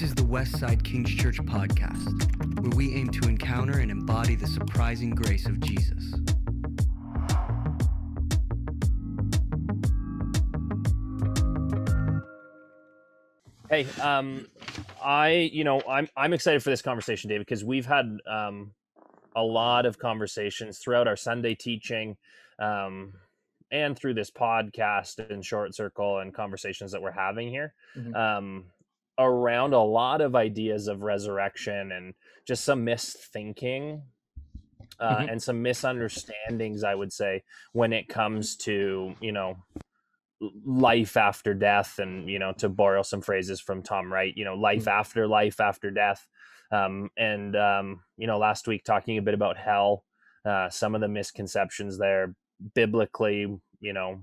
This is the Westside King's Church podcast, where we aim to encounter and embody the surprising grace of Jesus. Hey, um, I, you know, I'm I'm excited for this conversation, David, because we've had um, a lot of conversations throughout our Sunday teaching, um, and through this podcast and short circle and conversations that we're having here, Mhm. um, around a lot of ideas of resurrection and just some misthinking. Uh, Mhm. And some misunderstandings, I would say, when it comes to you know life after death and you know to borrow some phrases from tom wright you know life after life after death um, and um, you know last week talking a bit about hell uh, some of the misconceptions there biblically you know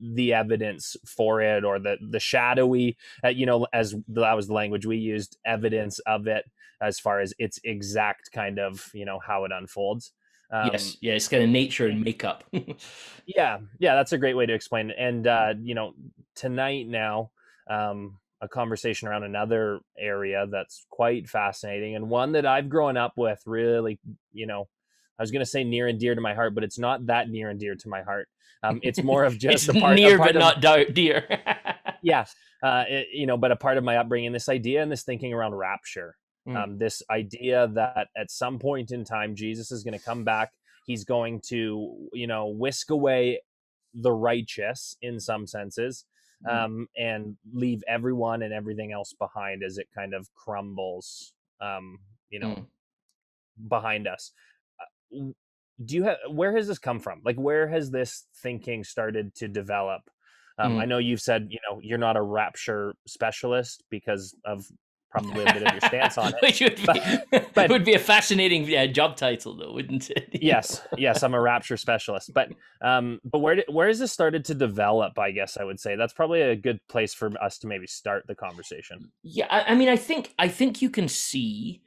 the evidence for it or the the shadowy uh, you know as that was the language we used evidence of it as far as its exact kind of you know how it unfolds um, yes, yeah, it's kind of nature and makeup. yeah yeah that's a great way to explain it and uh you know tonight now um a conversation around another area that's quite fascinating and one that i've grown up with really you know i was going to say near and dear to my heart but it's not that near and dear to my heart um it's more of just a part, a near part but of- not dear. yeah uh it, you know but a part of my upbringing this idea and this thinking around rapture Mm. um, this idea that at some point in time jesus is going to come back he's going to you know whisk away the righteous in some senses Mm. um, and leave everyone and everything else behind as it kind of crumbles um, you know Mm. behind us do you have where has this come from like where has this thinking started to develop um, Mm. i know you've said you know you're not a rapture specialist because of probably a bit of your stance on it Which would be, But- but- would be a fascinating yeah, job title, though, wouldn't it? yes yes i'm a rapture specialist but um but where did, where has this started to develop i guess i would say that's probably a good place for us to maybe start the conversation Yeah, I, I mean, I think I think you can see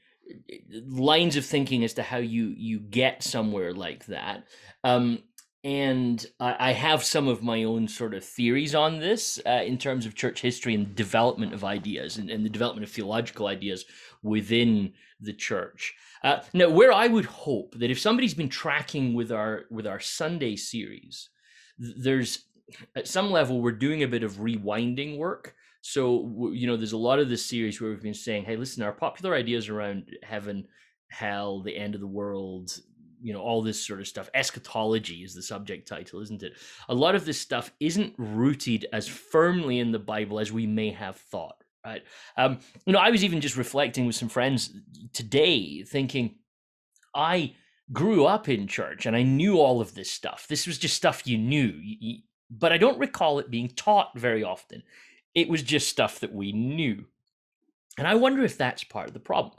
lines of thinking as to how you you get somewhere like that. Um, and I, I have some of my own sort of theories on this uh, in terms of church history and development of ideas and, and the development of theological ideas within the church. Uh, now, where I would hope that if somebody's been tracking with our with our Sunday series, there's at some level we're doing a bit of rewinding work so you know there's a lot of this series where we've been saying hey listen our popular ideas around heaven hell the end of the world you know all this sort of stuff. Eschatology is the subject title isn't it? A lot of this stuff isn't rooted as firmly in the bible as we may have thought right? Um you know i was even just reflecting with some friends today thinking i grew up in church and i knew all of this stuff. This was just stuff you knew but i don't recall it being taught very often it was just stuff that we knew. And I wonder if that's part of the problem.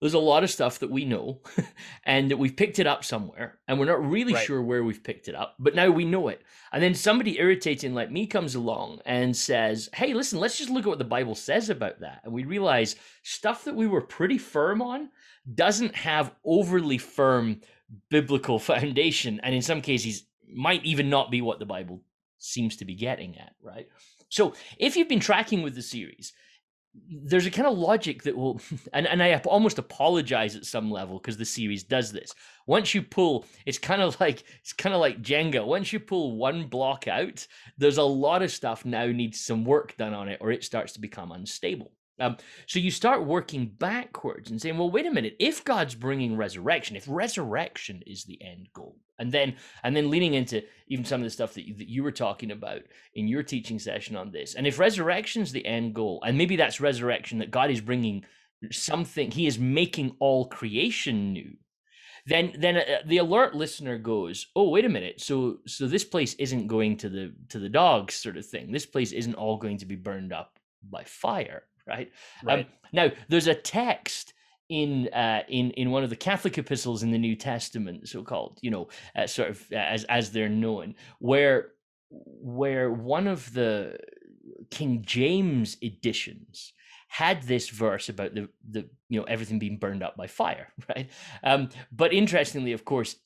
There's a lot of stuff that we know and that we've picked it up somewhere and we're not really Right. sure where we've picked it up, but now we know it. And then somebody irritating like me comes along and says, Hey, listen, let's just look at what the Bible says about that. And we realize stuff that we were pretty firm on doesn't have overly firm biblical foundation. And in some cases, might even not be what the Bible seems to be getting at, right? So if you've been tracking with the series, there's a kind of logic that will, and, and I almost apologize at some level because the series does this. Once you pull, it's kind of like it's kind of like Jenga. Once you pull one block out, there's a lot of stuff now needs some work done on it, or it starts to become unstable. Um, so you start working backwards and saying, well, wait a minute. If God's bringing resurrection, if resurrection is the end goal, and then and then leaning into even some of the stuff that you, that you were talking about in your teaching session on this, and if resurrection's the end goal, and maybe that's resurrection that God is bringing something, He is making all creation new. Then, then uh, the alert listener goes, "Oh, wait a minute! So, so this place isn't going to the to the dogs, sort of thing. This place isn't all going to be burned up by fire, right? right Um, now, there's a text in uh, in in one of the Catholic epistles in the New Testament, so called, you know, uh, sort of uh, as as they're known, where where one of the King James editions had this verse about the the you know everything being burned up by fire, right? Um, but interestingly, of course,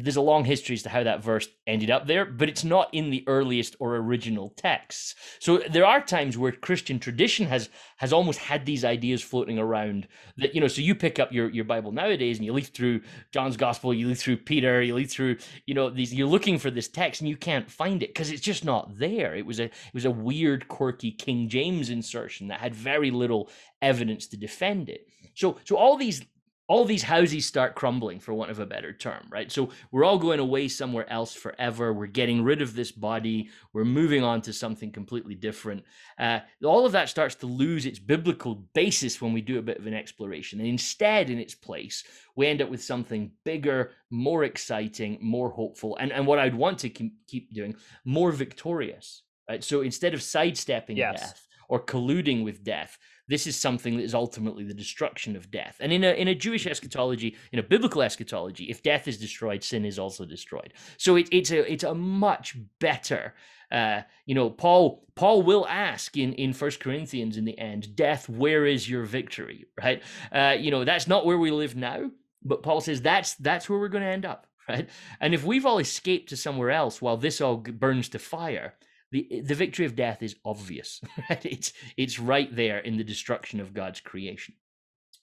there's a long history as to how that verse ended up there, but it's not in the earliest or original texts. So there are times where Christian tradition has has almost had these ideas floating around that you know. So you pick up your your Bible nowadays and you leaf through John's Gospel, you leaf through Peter, you leaf through you know these. You're looking for this text and you can't find it because it's just not there. It was a it was a weird, quirky King James insertion that had very little evidence to defend it. So so all these all these houses start crumbling for want of a better term right? So we're all going away somewhere else forever. We're getting rid of this body. We're moving on to something completely different. Uh, all of that starts to lose its biblical basis when we do a bit of an exploration. And instead in its place we end up with something bigger more exciting more hopeful and, and what i'd want to keep doing more victorious right? So instead of sidestepping yes. death or colluding with death this is something that is ultimately the destruction of death. And in a in a Jewish eschatology, in a biblical eschatology, if death is destroyed, sin is also destroyed. So it, it's a it's a much better. Uh, you know, Paul Paul will ask in in First Corinthians in the end, death, where is your victory? Right? Uh, you know, that's not where we live now, but Paul says that's that's where we're going to end up. Right? And if we've all escaped to somewhere else while this all burns to fire, the the victory of death is obvious. Right? It's it's right there in the destruction of God's creation.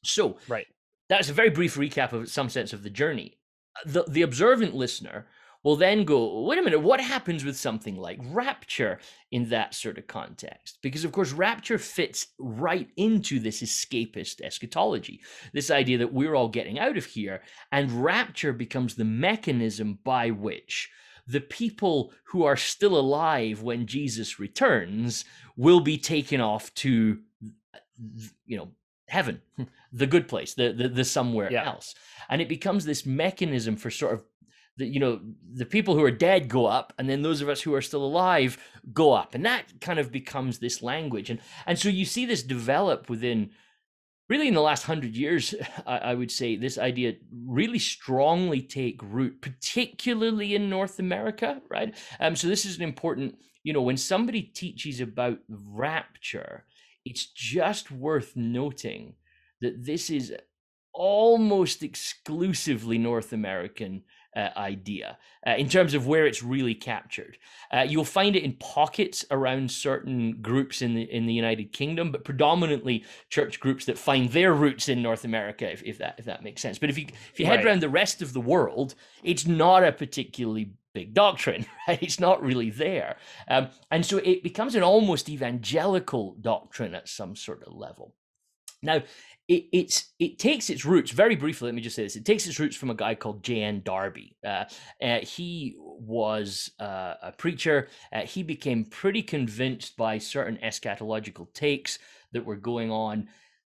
So right. That's a very brief recap of some sense of the journey. The the observant listener will then go, wait a minute, what happens with something like rapture in that sort of context? Because, of course, rapture fits right into this escapist eschatology, this idea that we're all getting out of here, and rapture becomes the mechanism by which the people who are still alive when Jesus returns will be taken off to, you know, heaven, the good place, the the, the somewhere yeah. else, and it becomes this mechanism for sort of the you know the people who are dead go up and then those of us who are still alive go up. And that kind of becomes this language. And and so you see this develop within really in the last hundred years, I, would say this idea really strongly take root, particularly in North America, right? Um, so this is an important, you know, when somebody teaches about rapture, it's just worth noting that this is almost exclusively North American uh, idea uh, in terms of where it's really captured. Uh, you'll find it in pockets around certain groups in the in the United Kingdom, but predominantly church groups that find their roots in North America, if, if that if that makes sense. But if you if you head right. around the rest of the world, it's not a particularly big doctrine, right? It's not really there, um, and so it becomes an almost evangelical doctrine at some sort of level. Now, it, it's it takes its roots very briefly. Let me just say this: it takes its roots from a guy called J.N. Darby. Uh, uh, he was uh, a preacher. Uh, he became pretty convinced by certain eschatological takes that were going on,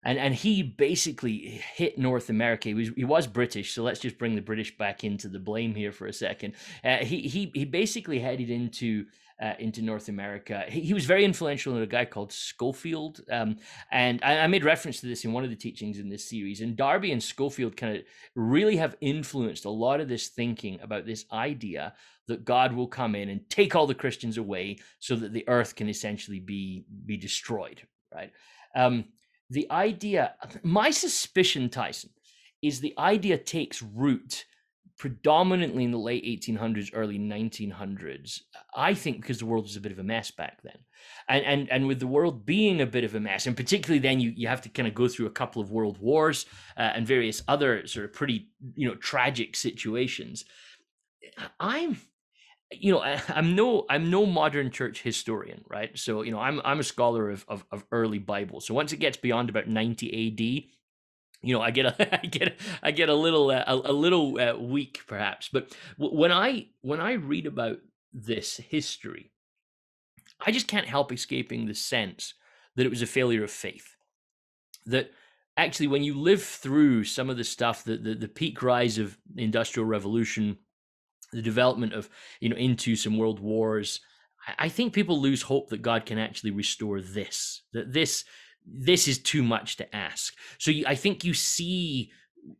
and and he basically hit North America. He was he was British, so let's just bring the British back into the blame here for a second. Uh, he he he basically headed into uh, into North America. He, he, was very influential in a guy called Scofield, Um, and I, I, made reference to this in one of the teachings in this series. And Darby and Scofield kind of really have influenced a lot of this thinking about this idea that God will come in and take all the Christians away so that the earth can essentially be, be destroyed, right? Um, the idea, my suspicion, Tyson, is the idea takes root predominantly in the late 1800s, early 1900s. I think because the world was a bit of a mess back then, and and and with the world being a bit of a mess, and particularly then you you have to kind of go through a couple of world wars uh, and various other sort of pretty you know tragic situations. I'm you know i'm no i'm no modern church historian right so you know i'm i'm a scholar of, of, of early bible so once it gets beyond about 90 ad you know, I get a, I get, I get a little, uh, a, a, little uh, weak, perhaps. But when I, when I read about this history, I just can't help escaping the sense that it was a failure of faith. That actually, when you live through some of the stuff, that the, the peak rise of the industrial revolution, the development of, you know, into some world wars, I think people lose hope that God can actually restore this. That this this is too much to ask. So you, I think you see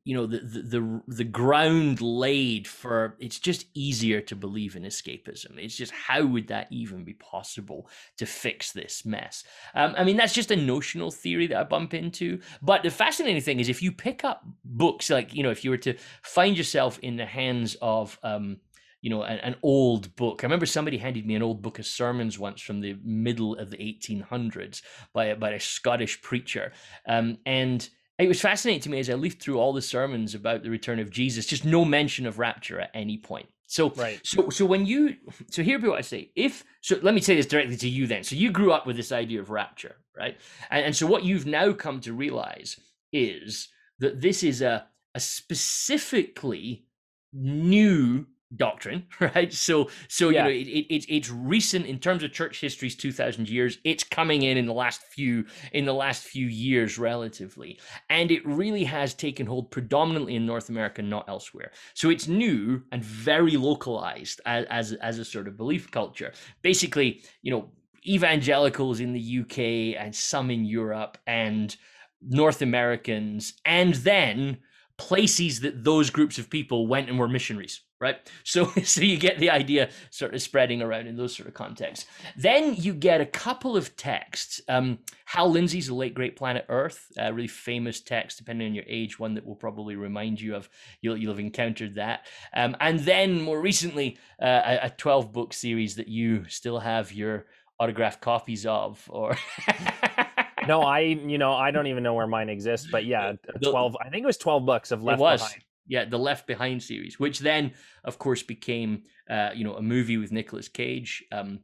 you know the, the the the ground laid for it's just easier to believe in escapism. It's just how would that even be possible to fix this mess? Um, i mean that's just a notional theory that i bump into. But the fascinating thing is if you pick up books like you know if you were to find yourself in the hands of um, you know, an, an, old book. I remember somebody handed me an old book of sermons once from the middle of the 1800s by a, by a Scottish preacher, um, and it was fascinating to me as I leafed through all the sermons about the return of Jesus, just no mention of rapture at any point. So, right. so, so when you, so here be what I say. If so, let me say this directly to you. Then, so you grew up with this idea of rapture, right? And, and so what you've now come to realize is that this is a a specifically new doctrine right? So so yeah. you know it, it, it's recent in terms of church history's 2000 years. It's coming in in the last few in the last few years relatively. And it really has taken hold predominantly in north america not elsewhere. So it's new and very localized as as, as a sort of belief culture. Basically you know evangelicals in the uk and some in europe and north americans and then places that those groups of people went and were missionaries right so so you get the idea sort of spreading around in those sort of contexts then you get a couple of texts um, hal lindsey's the late great planet earth a really famous text depending on your age one that will probably remind you of you'll, you'll have encountered that um, and then more recently uh, a, a 12 book series that you still have your autographed copies of or no, I you know I don't even know where mine exists, but yeah, twelve. I think it was twelve bucks of Left Behind. Yeah, the Left Behind series, which then, of course, became uh, you know a movie with Nicolas Cage. Um,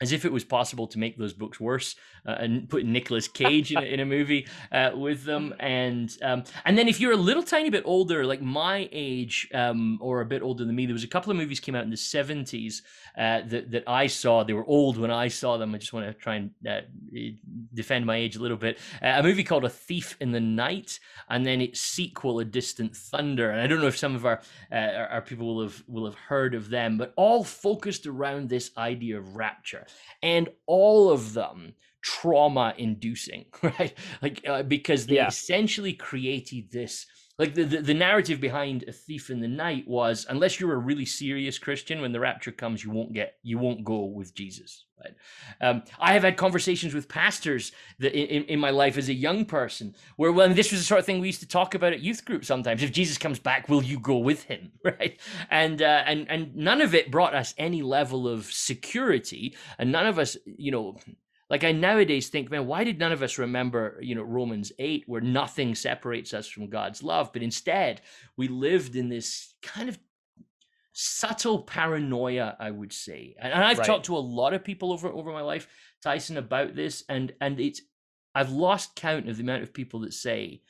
as if it was possible to make those books worse uh, and put Nicolas Cage in, in, a movie uh, with them, and um, and then if you're a little tiny bit older, like my age um, or a bit older than me, there was a couple of movies came out in the '70s uh, that that I saw. They were old when I saw them. I just want to try and uh, defend my age a little bit. Uh, a movie called A Thief in the Night, and then its sequel, A Distant Thunder. And I don't know if some of our uh, our people will have will have heard of them, but all focused around this idea of rapture and all of them trauma inducing, right? Like, uh, because they yeah. essentially created this. Like the, the, the narrative behind a thief in the night was unless you're a really serious Christian, when the rapture comes, you won't get you won't go with Jesus. Right? Um, I have had conversations with pastors that in, in my life as a young person where well, this was the sort of thing we used to talk about at youth group sometimes. If Jesus comes back, will you go with him? Right? And uh, and and none of it brought us any level of security, and none of us, you know. Like I nowadays think, man, why did none of us remember, you know, Romans 8, where nothing separates us from God's love? But instead, we lived in this kind of subtle paranoia, I would say. And, I've right. talked to a lot of people over over my life, Tyson, about this, and and it's I've lost count of the amount of people that say,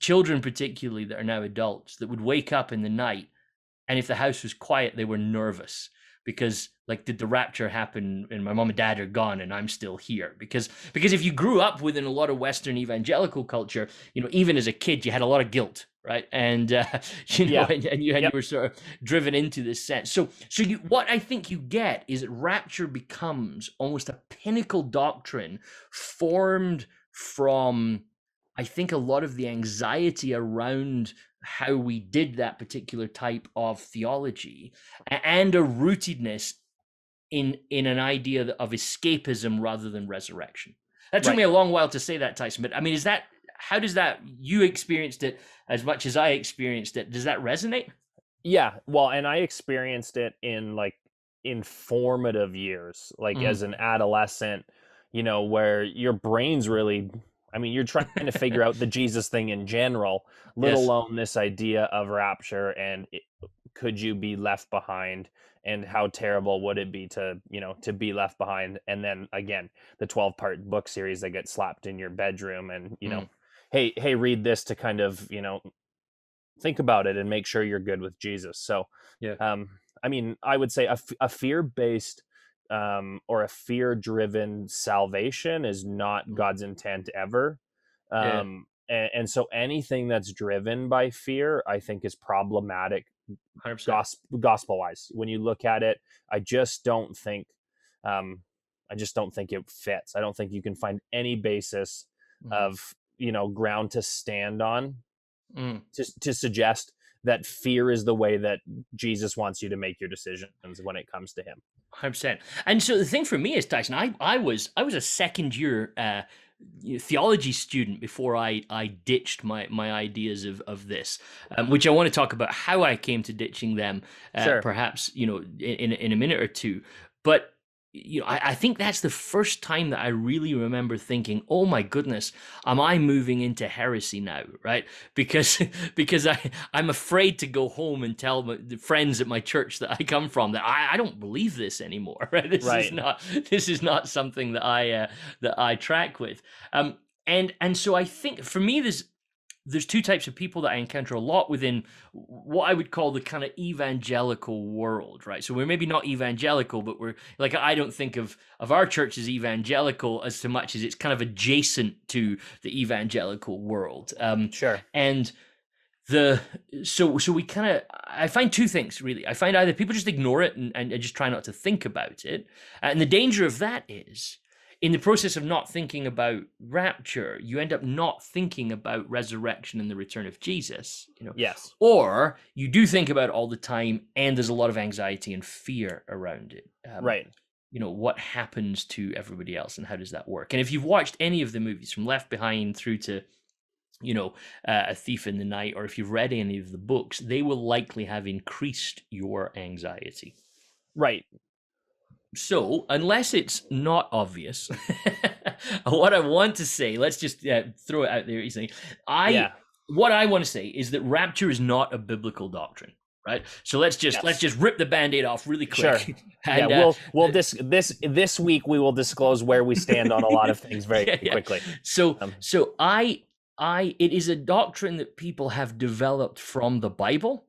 children particularly that are now adults, that would wake up in the night, and if the house was quiet, they were nervous because like did the rapture happen and my mom and dad are gone and i'm still here because because if you grew up within a lot of western evangelical culture you know even as a kid you had a lot of guilt right and uh, you know yeah. and, and, you, and yep. you were sort of driven into this sense so so you what i think you get is that rapture becomes almost a pinnacle doctrine formed from i think a lot of the anxiety around how we did that particular type of theology and a rootedness in in an idea of escapism rather than resurrection. That took right. me a long while to say that, Tyson. But I mean, is that how does that you experienced it as much as I experienced it? Does that resonate? Yeah, well, and I experienced it in like informative years, like mm. as an adolescent, you know, where your brain's really I mean, you're trying to figure out the Jesus thing in general, let yes. alone this idea of rapture and it, could you be left behind and how terrible would it be to, you know, to be left behind and then again, the 12 part book series that gets slapped in your bedroom and, you know, mm. hey, hey, read this to kind of, you know, think about it and make sure you're good with Jesus. So, yeah. Um I mean, I would say a, a fear-based um, or a fear driven salvation is not mm. God's intent ever. Um, yeah. and, and, so anything that's driven by fear, I think, is problematic gospel wise. When you look at it, I just don't think, um, I just don't think it fits. I don't think you can find any basis mm-hmm. of, you know, ground to stand on Mm. to to suggest that fear is the way that Jesus wants you to make your decisions when it comes to him. Hundred percent. And so the thing for me is Tyson. I I was I was a second year uh, theology student before I I ditched my my ideas of of this, um, which I want to talk about how I came to ditching them. Uh, Sure. Perhaps you know in in a minute or two, but. You know, I, I think that's the first time that I really remember thinking, "Oh my goodness, am I moving into heresy now?" Right? Because because I I'm afraid to go home and tell my, the friends at my church that I come from that I, I don't believe this anymore. Right? This is not this is not something that I uh, that I track with. Um, and and so I think for me there's there's two types of people that I encounter a lot within what I would call the kind of evangelical world, right? So we're maybe not evangelical, but we're like I don't think of of our church as evangelical as so much as it's kind of adjacent to the evangelical world. Um, Sure. and the so so we kind of i find two things really i find either people just ignore it and, and, and just try not to think about it and the danger of that is in the process of not thinking about rapture you end up not thinking about resurrection and the return of jesus you know Yes. or you do think about it all the time and there's a lot of anxiety and fear around it Um, Right. you know what happens to everybody else and how does that work and if you've watched any of the movies from left behind through to you know uh, a thief in the night or if you've read any of the books they will likely have increased your anxiety Right. So unless it's not obvious what i want to say let's just uh, throw it out there easily i yeah. what i want to say is that rapture is not a biblical doctrine right so let's just let's just rip the band-aid off really Sure. quick yeah. and, uh, We'll we'll this this this week we will disclose where we stand on a lot of things very Yeah, yeah. quickly. So Um, so I I it is a doctrine that people have developed from the Bible,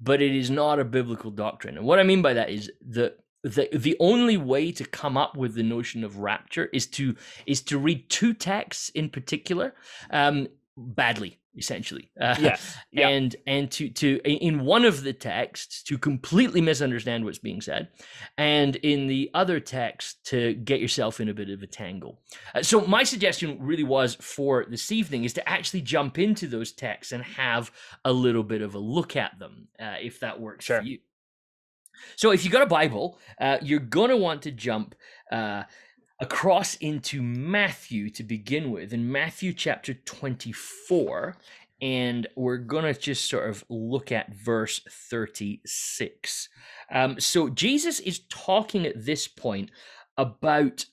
but it is not a biblical doctrine. And what I mean by that is that the the only way to come up with the notion of rapture is to is to read two texts in particular um badly essentially uh, Yes. Yeah. and and to to in one of the texts to completely misunderstand what's being said and in the other text to get yourself in a bit of a tangle Uh, so my suggestion really was for this evening is to actually jump into those texts and have a little bit of a look at them uh, if that works Sure. for you so if you got a bible uh, you're going to want to jump uh, across into Matthew to begin with, in Matthew chapter 24. And we're going to just sort of look at verse 36. Um, so Jesus is talking at this point about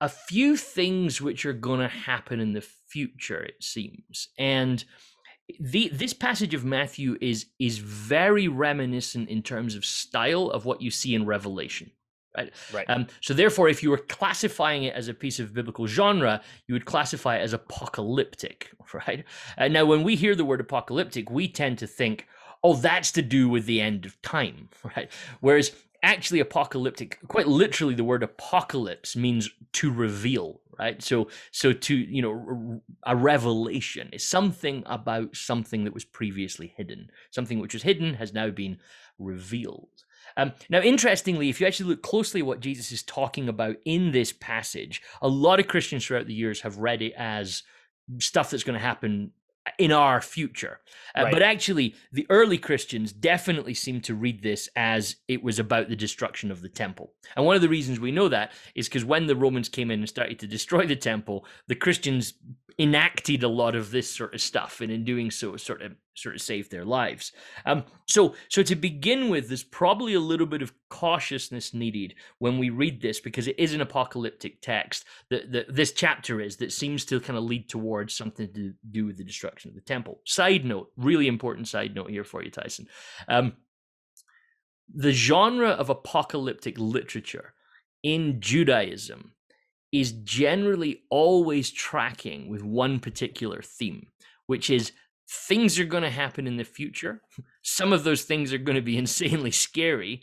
a few things which are going to happen in the future, it seems. And the this passage of Matthew is is very reminiscent in terms of style of what you see in Revelation. Right. Right. Um, so therefore, if you were classifying it as a piece of biblical genre, you would classify it as apocalyptic, right? And now, when we hear the word apocalyptic, we tend to think, oh, that's to do with the end of time, right? Whereas actually, apocalyptic, quite literally, the word apocalypse means to reveal, right? So, so to you know, a revelation is something about something that was previously hidden. Something which was hidden has now been revealed. Um, now, interestingly, if you actually look closely at what Jesus is talking about in this passage, a lot of Christians throughout the years have read it as stuff that's going to happen in our future. Uh, Right. But actually, the early Christians definitely seem to read this as it was about the destruction of the temple. And one of the reasons we know that is because when the Romans came in and started to destroy the temple, the Christians enacted a lot of this sort of stuff, and in doing so, sort of sort of save their lives. Um, so, so to begin with, there's probably a little bit of cautiousness needed when we read this because it is an apocalyptic text that, that this chapter is that seems to kind of lead towards something to do with the destruction of the temple. Side note, really important side note here for you, Tyson. Um, the genre of apocalyptic literature in Judaism is generally always tracking with one particular theme, which is things are going to happen in the future. Some of those things are going to be insanely scary.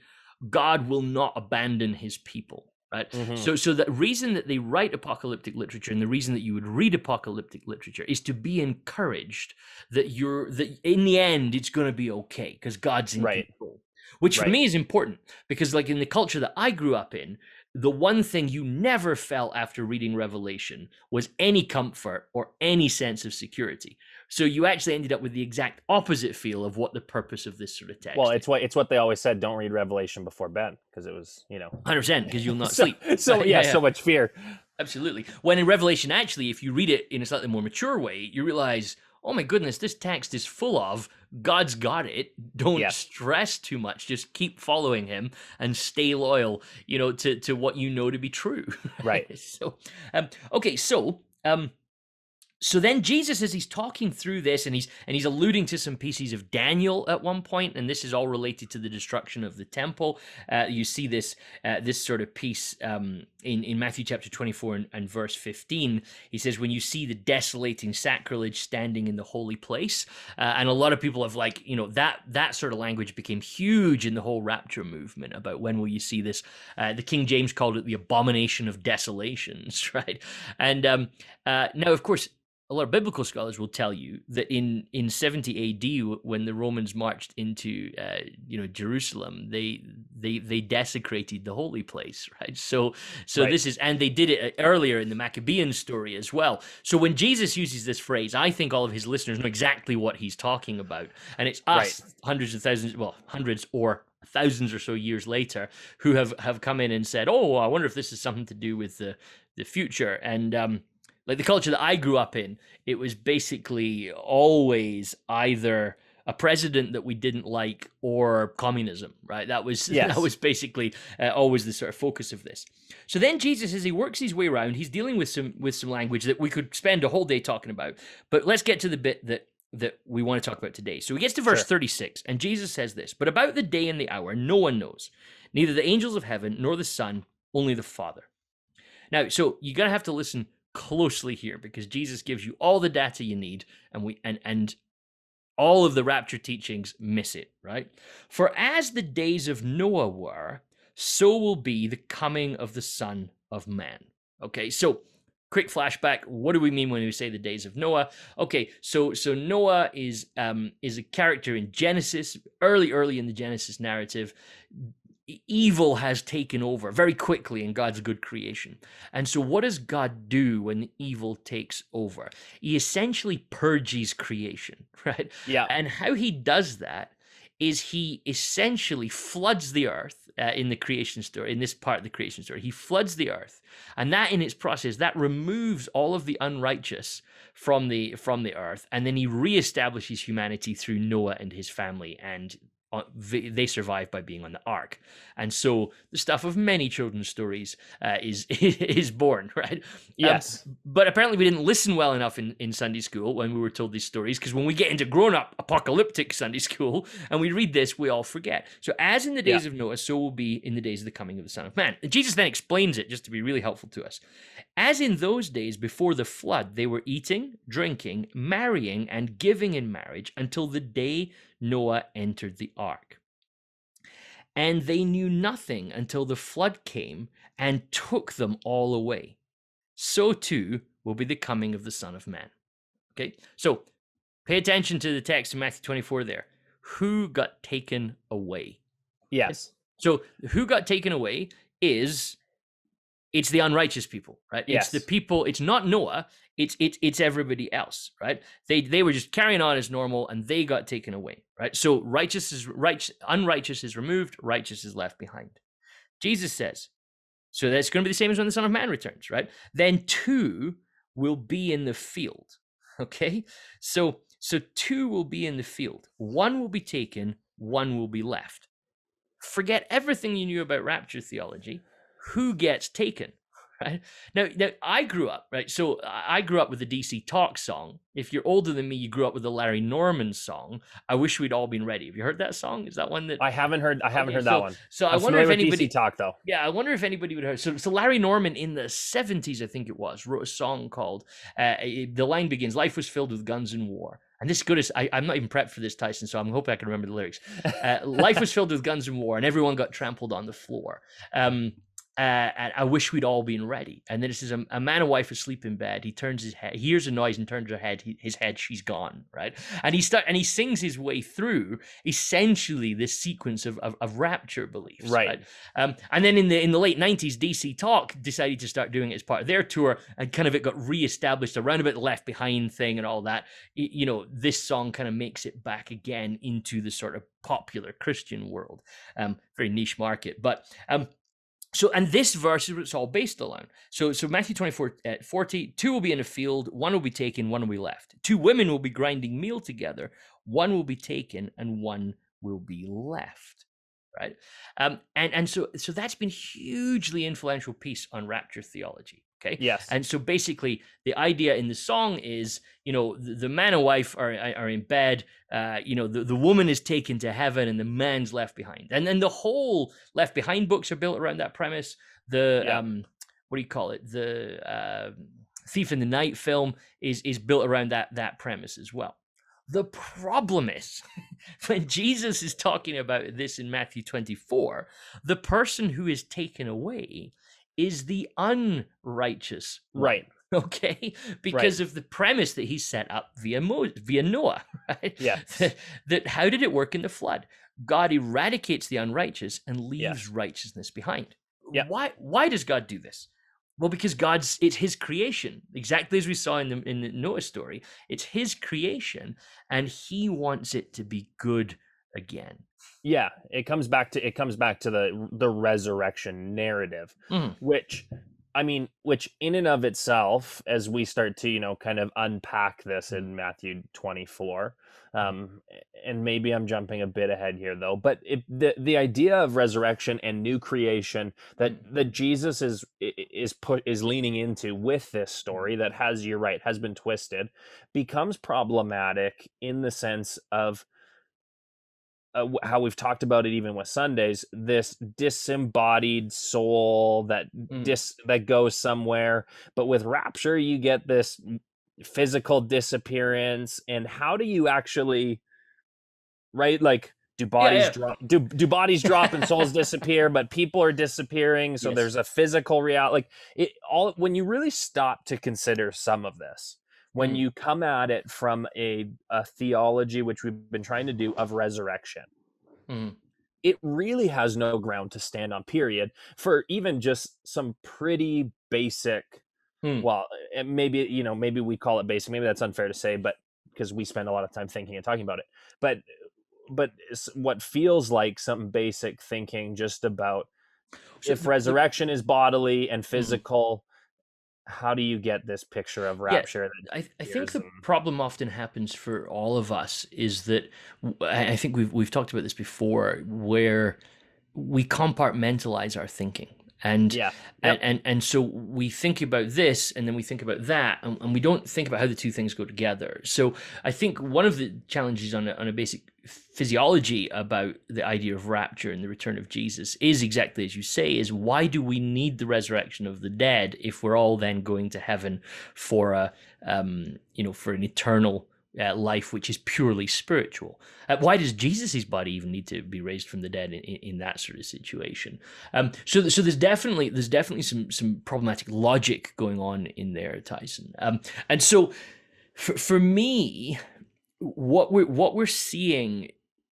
God will not abandon his people, right? Mhm. So, so the reason that they write apocalyptic literature and the reason that you would read apocalyptic literature is to be encouraged that you're that in the end it's going to be okay because God's in Right. control. Which for me is important because, like in the culture that I grew up in, the one thing you never felt after reading Revelation was any comfort or any sense of security. So you actually ended up with the exact opposite feel of what the purpose of this sort of text. Well, it's what it's what they always said. Don't read Revelation before bed because it was you know. hundred percent because you'll not so, sleep. So yeah, so much fear. Absolutely. When in Revelation, actually, if you read it in a slightly more mature way, you realize, oh my goodness, this text is full of God's got it. Don't stress too much. Just keep following Him and stay loyal. You know, to to what you know to be true. Right. so, um, okay, so um. So then Jesus, as he's talking through this, and he's and he's alluding to some pieces of Daniel at one point, and this is all related to the destruction of the temple. Uh, you see this uh, this sort of piece um, in in Matthew chapter twenty four and, and verse fifteen. He says, "When you see the desolating sacrilege standing in the holy place," uh, and a lot of people have like you know that that sort of language became huge in the whole rapture movement about when will you see this. Uh, the King James called it the abomination of desolations, right? And um, uh, now, of course a lot of biblical scholars will tell you that in in 70 AD when the Romans marched into uh, you know Jerusalem they they they desecrated the holy place right? So so Right. this is and they did it uh, earlier in the Maccabean story as well. So when Jesus uses this phrase I think all of his listeners know exactly what he's talking about. And it's us hundreds of thousands well hundreds or thousands or so years later who have have come in and said oh I wonder if this is something to do with the the future. And um like the culture that I grew up in, it was basically always either a president that we didn't like or communism, right? That was Yes. that was basically uh, always the sort of focus of this. So then Jesus, as he works his way around, he's dealing with some with some language that we could spend a whole day talking about. But let's get to the bit that that we want to talk about today. So he gets to verse Sure. 36, and Jesus says this, but about the day and the hour, no one knows, neither the angels of heaven nor the Son, only the Father. Now, so you're gonna have to listen closely here because Jesus gives you all the data you need, and we and and all of the rapture teachings miss it, right? For as the days of Noah were, so will be the coming of the Son of Man. Okay, so quick flashback. What do we mean when we say the days of Noah? Okay, so so Noah is um is a character in Genesis, early early in the Genesis narrative. Evil has taken over very quickly in God's good creation. And so, what does God do when evil takes over? He essentially purges creation, right? Yeah. And how he does that is he essentially floods the earth uh, in the creation story, in this part of the creation story. He floods the earth. And that in its process, that removes all of the unrighteous from the from the earth. And then he reestablishes humanity through Noah and his family. And they survive by being on the ark. And so the stuff of many children's stories uh, is is born, right? Um, Yes. but apparently we didn't listen well enough in, in Sunday school when we were told these stories because when we get into grown up apocalyptic Sunday school and we read this, we all forget. So, as in the days of Noah, so will be in the days of the coming of the Son of Man. And Jesus then explains it just to be really helpful to us. As in those days before the flood, they were eating, drinking, marrying, and giving in marriage until the day Noah entered the ark. And they knew nothing until the flood came and took them all away so too will be the coming of the Son of Man. Okay, so pay attention to the text in Matthew 24 there. Who got taken away? Yes. So, who got taken away is it's the unrighteous people, right? It's the people, it's not Noah, it's it's it's everybody else, right? They they were just carrying on as normal and they got taken away, right? So righteous is right unrighteous is removed, righteous is left behind. Jesus says, so that's going to be the same as when the Son of Man returns, right? Then two will be in the field. Okay? So so two will be in the field. One will be taken, one will be left. Forget everything you knew about rapture theology. Who gets taken? Right now, now I grew up right. So I I grew up with the DC Talk song. If you're older than me, you grew up with the Larry Norman song. I wish we'd all been ready. Have you heard that song? Is that one that? I haven't heard. I haven't Okay, heard so- that one. So I I'm wonder if anybody DC talk though. yeah, I wonder if anybody would have. So, so Larry Norman in the seventies, I think it was, wrote a song called. Uh, the line begins, "Life was filled with guns and war." And this good as I, I'm not even prepped for this, Tyson. So I'm hoping I can remember the lyrics. Uh, Life was filled with guns and war, and everyone got trampled on the floor. Um, uh, and I wish we'd all been ready. And then it says a, a, man and wife asleep in bed. He turns his head, he hears a noise and turns her head. He, his head, she's gone, right? And he start and he sings his way through essentially this sequence of, of, of rapture beliefs, right? right? Um, and then in the in the late nineties, DC Talk decided to start doing it as part of their tour, and kind of it got reestablished around about the Left Behind thing and all that. You know, this song kind of makes it back again into the sort of popular Christian world. Um, very niche market, but um, so, and this verse is what it's all based on. So, so Matthew 24, uh, 40, two will be in a field, one will be taken, one will be left. Two women will be grinding meal together, one will be taken, and one will be left. Right. Um, and, and so, so that's been hugely influential piece on rapture theology. Okay. Yes. And so basically, the idea in the song is, you know, the, the man and wife are are in bed. Uh, you know, the, the woman is taken to heaven and the man's left behind. And then the whole Left Behind books are built around that premise. The yeah. um, what do you call it? The uh, Thief in the Night film is is built around that that premise as well. The problem is when Jesus is talking about this in Matthew 24, the person who is taken away is the unrighteous right. okay? Because right. of the premise that he set up via Mo- via noah right? Yeah. That, that, how did it work in the flood? God eradicates the unrighteous and leaves yeah. righteousness behind. Yeah. why why does god do this? Well because god's it's his creation exactly as we saw in the in the noah story. It's his creation and he wants it to be good again yeah it comes back to it comes back to the the resurrection narrative mm. which i mean which in and of itself as we start to you know kind of unpack this in matthew 24 um and maybe i'm jumping a bit ahead here though but it, the the idea of resurrection and new creation that mm. that jesus is is put is leaning into with this story that has you're right has been twisted becomes problematic in the sense of uh, how we've talked about it even with Sundays, this disembodied soul that mm. dis that goes somewhere. But with rapture, you get this physical disappearance. And how do you actually, right? Like, do bodies yeah, yeah. drop? Do do bodies drop and souls disappear? But people are disappearing, so yes. there's a physical reality. Like it all when you really stop to consider some of this when mm. you come at it from a, a theology, which we've been trying to do, of resurrection. Mm. It really has no ground to stand on, period, for even just some pretty basic. Mm. Well, eh, maybe, you know, maybe we call it basic. Maybe that's unfair to say, but because we spend a lot of time thinking and talking about it. But, but what feels like some basic thinking just about if resurrection is bodily and mm-hmm. physical, how do you get this picture of rapture? Yeah, I, I think the problem often happens for all of us is that I think we've we've talked about this before, where we compartmentalize our thinking and yeah yep. and, and and so we think about this and then we think about that and, and, we don't think about how the two things go together so i think one of the challenges on a, on a basic physiology about the idea of rapture and the return of jesus is exactly as you say is why do we need the resurrection of the dead if we're all then going to heaven for a um you know for an eternal uh, life which is purely spiritual. Uh, why does Jesus' body even need to be raised from the dead in, in that sort of situation? Um, so, so there's definitely there's definitely some some problematic logic going on in there, Tyson. Um, and so, for, for me, what we're what we're seeing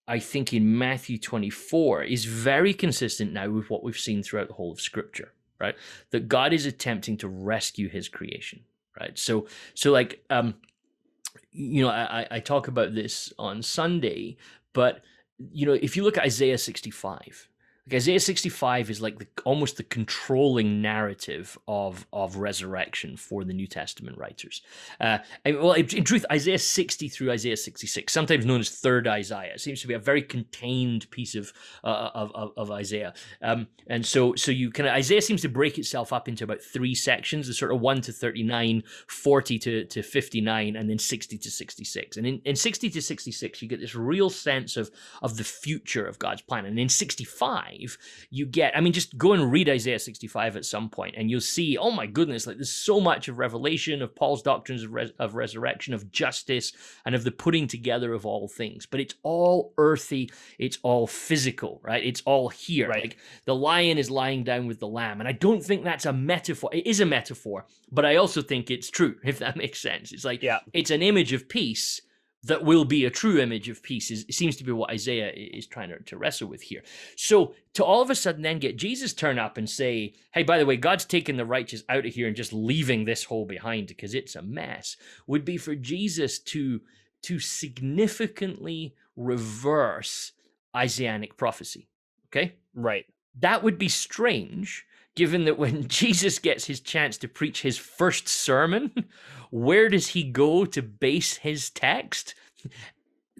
I think in Matthew 24 is very consistent now with what we've seen throughout the whole of Scripture, right? That God is attempting to rescue His creation, right? So, so like, um, you know, I, I talk about this on Sunday, but you know, if you look at Isaiah 65, like Isaiah 65 is like the, almost the controlling narrative of of resurrection for the New Testament writers. Uh, well, in, in, truth, Isaiah 60 through Isaiah 66, sometimes known as Third Isaiah, seems to be a very contained piece of uh, of, of, of, Isaiah. Um, and so so you of Isaiah seems to break itself up into about three sections: the sort of one to 39, 40 to, to 59, and then 60 to 66. And in, in 60 to 66, you get this real sense of of the future of God's plan. And in 65 65, you get, I mean, just go and read Isaiah 65 at some point and you'll see, oh my goodness, like there's so much of revelation, of Paul's doctrines of, res- of resurrection, of justice, and of the putting together of all things. But it's all earthy, it's all physical, right? It's all here. Right. Like the lion is lying down with the lamb. And I don't think that's a metaphor. It is a metaphor, but I also think it's true, if that makes sense. It's like, Yeah. it's an image of peace that will be a true image of peace is it seems to be what isaiah is trying to, to wrestle with here so to all of a sudden then get jesus turn up and say hey by the way god's taking the righteous out of here and just leaving this whole behind because it's a mess would be for jesus to to significantly reverse isaianic prophecy okay Right. that would be strange given that when Jesus gets his chance to preach his first sermon, where does he go to base his text?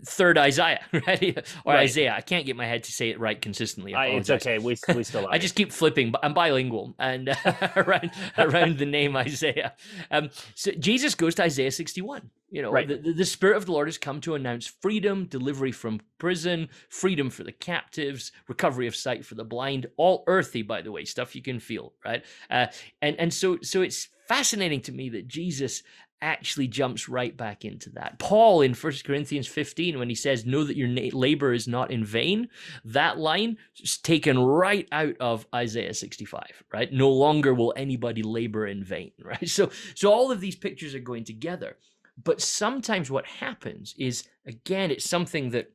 Third Isaiah, right? Or Right. Isaiah. I can't get my head to say it right consistently. I it's okay. We we still. I just keep flipping, but I'm bilingual and around around the name Isaiah. Um, so Jesus goes to Isaiah 61. You know, Right. the, the, Spirit of the Lord has come to announce freedom, delivery from prison, freedom for the captives, recovery of sight for the blind. All earthy, by the way, stuff you can feel, right? Uh, and and so so it's fascinating to me that Jesus actually jumps right back into that. Paul in 1 Corinthians 15, when he says, Know that your labor is not in vain, that line is taken right out of Isaiah 65, right? No longer will anybody labor in vain, right? So, so all of these pictures are going together. But sometimes what happens is, again, it's something that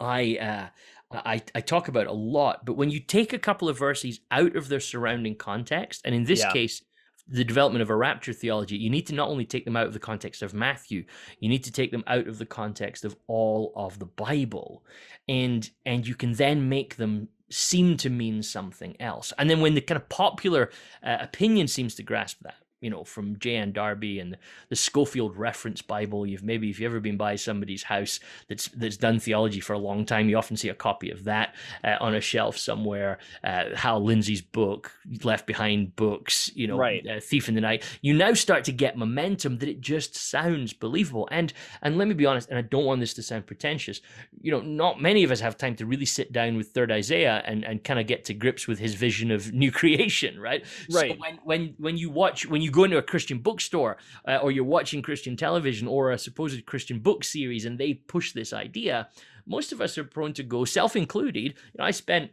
I, uh, I, I talk about a lot, but when you take a couple of verses out of their surrounding context, and in this Yeah. case, the development of a rapture theology, you need to not only take them out of the context of Matthew, you need to take them out of the context of all of the Bible, and and you can then make them seem to mean something else. And then when the kind of popular uh, opinion seems to grasp that, you know, from J.N. Darby and the Scofield Reference Bible, you've maybe if you've ever been by somebody's house that's that's done theology for a long time, you often see a copy of that uh, on a shelf somewhere. Uh, Hal Lindsey's book, Left Behind books, you know, Right. uh, Thief in the Night. You now start to get momentum that it just sounds believable. And and let me be honest, and I don't want this to sound pretentious. You know, not many of us have time to really sit down with Third Isaiah and and kind of get to grips with his vision of new creation, right? Right. So when when when you watch when you go into a Christian bookstore uh, or you're watching Christian television or a supposed Christian book series and they push this idea, most of us are prone to go, self included. You know, I spent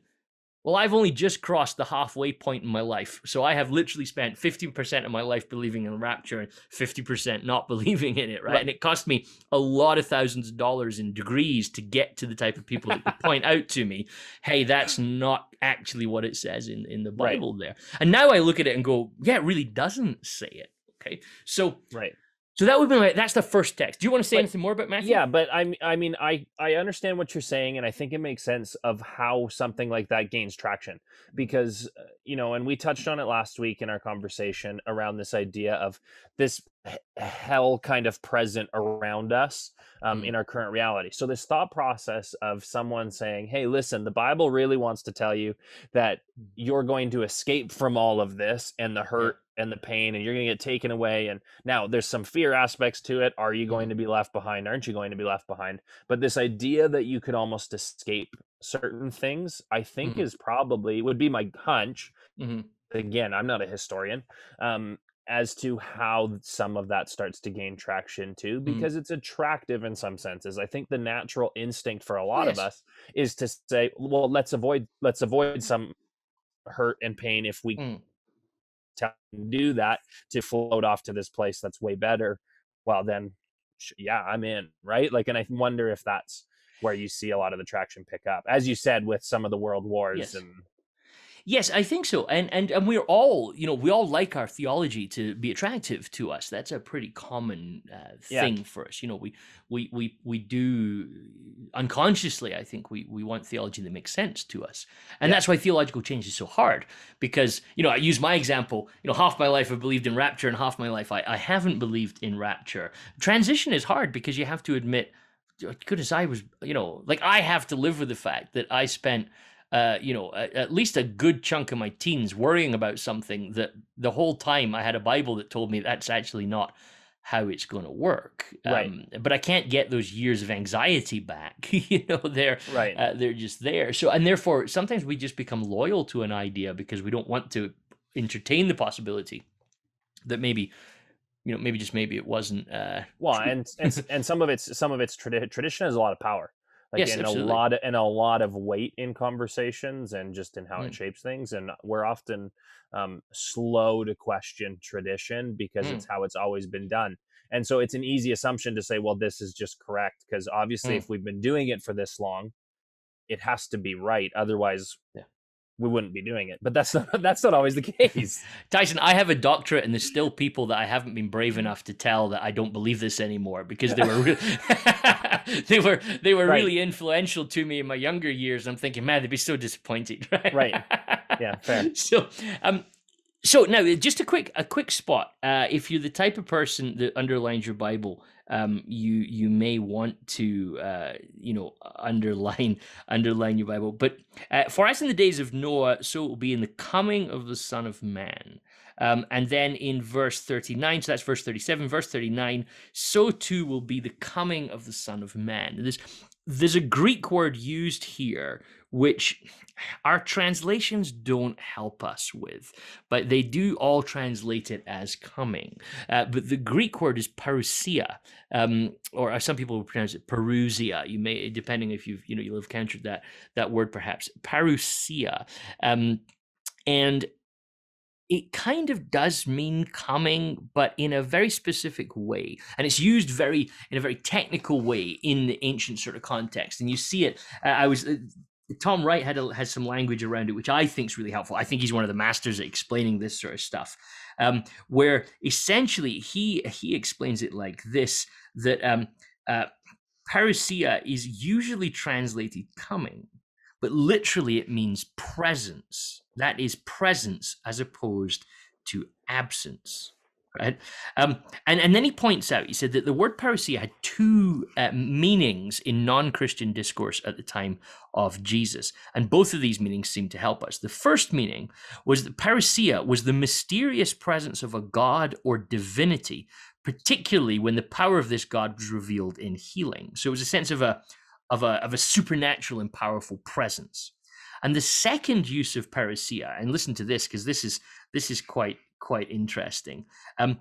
well, I've only just crossed the halfway point in my life. So I have literally spent 50% of my life believing in rapture and 50% not believing in it, right? Right. And it cost me a lot of thousands of dollars in degrees to get to the type of people that could point out to me, hey, that's not actually what it says in, in the Right. Bible there. And now I look at it and go, yeah, it really doesn't say it. Okay. So right. So that would be my that's the first text. Do you want to say But- anything more about Matthew? Yeah, but I I mean I I understand what you're saying and I think it makes sense of how something like that gains traction because uh, you know and we touched on it last week in our conversation around this idea of this hell kind of present around us um, Mm. in our current reality. So this thought process of someone saying, "Hey, listen, the Bible really wants to tell you that you're going to escape from all of this and the hurt and the pain and you're going to get taken away and now there's some fear aspects to it are you going to be left behind aren't you going to be left behind but this idea that you could almost escape certain things i think Mhm. is probably would be my hunch Mhm. again i'm not a historian um as to how some of that starts to gain traction too Mm. because it's attractive in some senses i think the natural instinct for a lot of us is to say well let's avoid let's avoid some hurt and pain if we Mm. do that to float off to this place that's way better well then sh- yeah i'm in right like and i wonder if that's where you see a lot of the traction pick up as you said with some of the world wars Yes. and Yes, I think so. And and and we're all, you know, we all like our theology to be attractive to us. That's a pretty common uh, Yeah. thing for us. You know, we we we we do unconsciously. I think we we want theology that makes sense to us, and Yeah. that's why theological change is so hard. Because you know, I use my example. You know, half my life I've believed in rapture, and half my life I, I haven't believed in rapture. Transition is hard because you have to admit goodness, I was, you know, like I have to live with the fact that I spent, uh, you know, a- at least a good chunk of my teens worrying about something that the whole time I had a Bible that told me that's actually not how it's going to work. Right. Um, but I can't get those years of anxiety back. you know, they're Right. uh, they're just there. So and therefore sometimes we just become loyal to an idea because we don't want to entertain the possibility that maybe you know maybe just maybe it wasn't uh well and and and some of it's some of it's tradi- tradition has a lot of power like Yes, in absolutely. a lot of, and a lot of weight in conversations and just in how Mm. it shapes things and we're often um, slow to question tradition because Mm. it's how it's always been done and so it's an easy assumption to say well this is just correct because obviously Mm. if we've been doing it for this long it has to be right otherwise Yeah. We wouldn't be doing it but that's not that's not always the case Tyson, I have a doctorate, and there's still people that I haven't been brave enough to tell that I don't believe this anymore because they were re- they were they were Right. really influential to me in my younger years. I'm thinking, man, they'd be so disappointed, right? Right. Yeah, fair. So, um, so now just a quick a quick spot. Uh, if you're the type of person that underlines your Bible, um, you you may want to uh, you know underline underline your Bible. But uh, for us in the days of Noah, so it will be in the coming of the Son of Man. Um, and then in verse 39, so that's verse 37, verse 39, so too will be the coming of the Son of Man. There's, there's a Greek word used here which our translations don't help us with, but they do all translate it as coming. Uh, but the Greek word is parousia, um, or uh, some people will pronounce it parousia. You may, depending if you've you know you'll have encountered that that word perhaps parousia, um, and it kind of does mean coming, but in a very specific way. And it's used very in a very technical way in the ancient sort of context. And you see it. Uh, I was uh, Tom Wright had a, has some language around it, which I think is really helpful. I think he's one of the masters at explaining this sort of stuff. Um, where essentially he he explains it like this: that um, uh, parousia is usually translated coming, but literally it means presence. That is presence as opposed to absence. Right, um, and and then he points out. He said that the word parousia had two uh, meanings in non-Christian discourse at the time of Jesus, and both of these meanings seem to help us. The first meaning was that parousia was the mysterious presence of a god or divinity, particularly when the power of this god was revealed in healing. So it was a sense of a of a of a supernatural and powerful presence. And the second use of parousia, and listen to this because this is this is quite quite interesting. Um,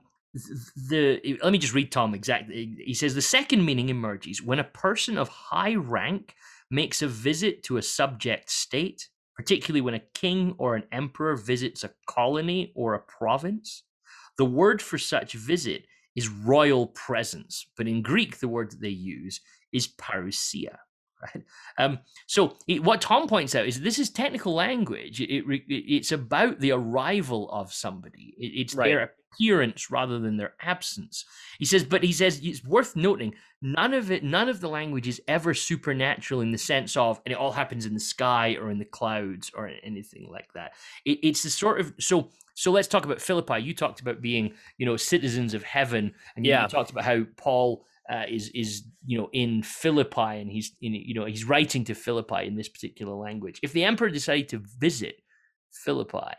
the let me just read Tom exactly. He says the second meaning emerges when a person of high rank makes a visit to a subject state, particularly when a king or an emperor visits a colony or a province. The word for such visit is royal presence, but in Greek the word that they use is parousia. Right. Um, so it, what Tom points out is this is technical language. It, it, it's about the arrival of somebody. It, it's Right. their appearance rather than their absence. He says, but he says it's worth noting none of it, none of the language is ever supernatural in the sense of, and it all happens in the sky or in the clouds or anything like that. It, it's the sort of so. So let's talk about Philippi. You talked about being, you know, citizens of heaven, and you, you Yeah. talked about how Paul uh, is is you know in Philippi and he's in you know he's writing to Philippi in this particular language. If the emperor decided to visit Philippi,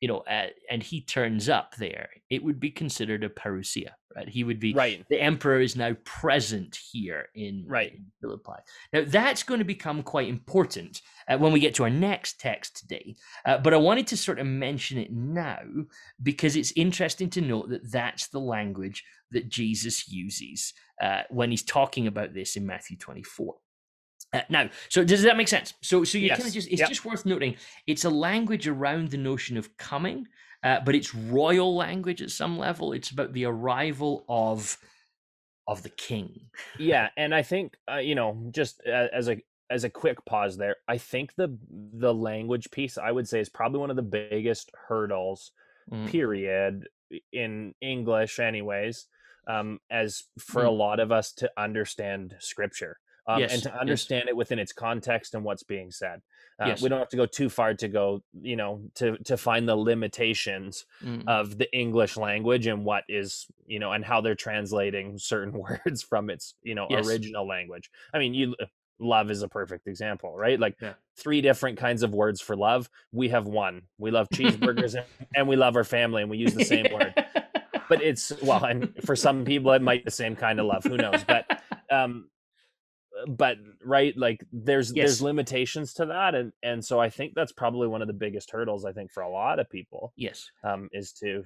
you know, uh, and he turns up there, it would be considered a parousia, right? He would be right the emperor is now present here in, Right. in Philippi. Now that's going to become quite important uh, when we get to our next text today. Uh, but I wanted to sort of mention it now because it's interesting to note that that's the language that Jesus uses uh, when he's talking about this in Matthew 24. Uh, now, so does that make sense? So, so you kind of just it's Yep. just worth noting it's a language around the notion of coming, uh, but it's royal language at some level. It's about the arrival of of the king. yeah and i think uh, you know just as a as a quick pause there i think the the language piece i would say is probably one of the biggest hurdles Mm. period in english anyways um as for a Mm. lot of us to understand scripture um, Yes, and to yes. understand it within its context and what's being said uh, Yes. we don't have to go too far to go you know to to find the limitations Mm. of the English language and what is, you know, and how they're translating certain words from its, you know, Yes. original language. I mean, you love is a perfect example, right? Like Yeah. three different kinds of words for love. We have one. We love cheeseburgers and, and we love our family and we use the same word. But it's well, and for some people it might be the same kind of love. Who knows? But um, but right, like there's Yes. there's limitations to that, and and so I think that's probably one of the biggest hurdles I think for a lot of people yes. um is to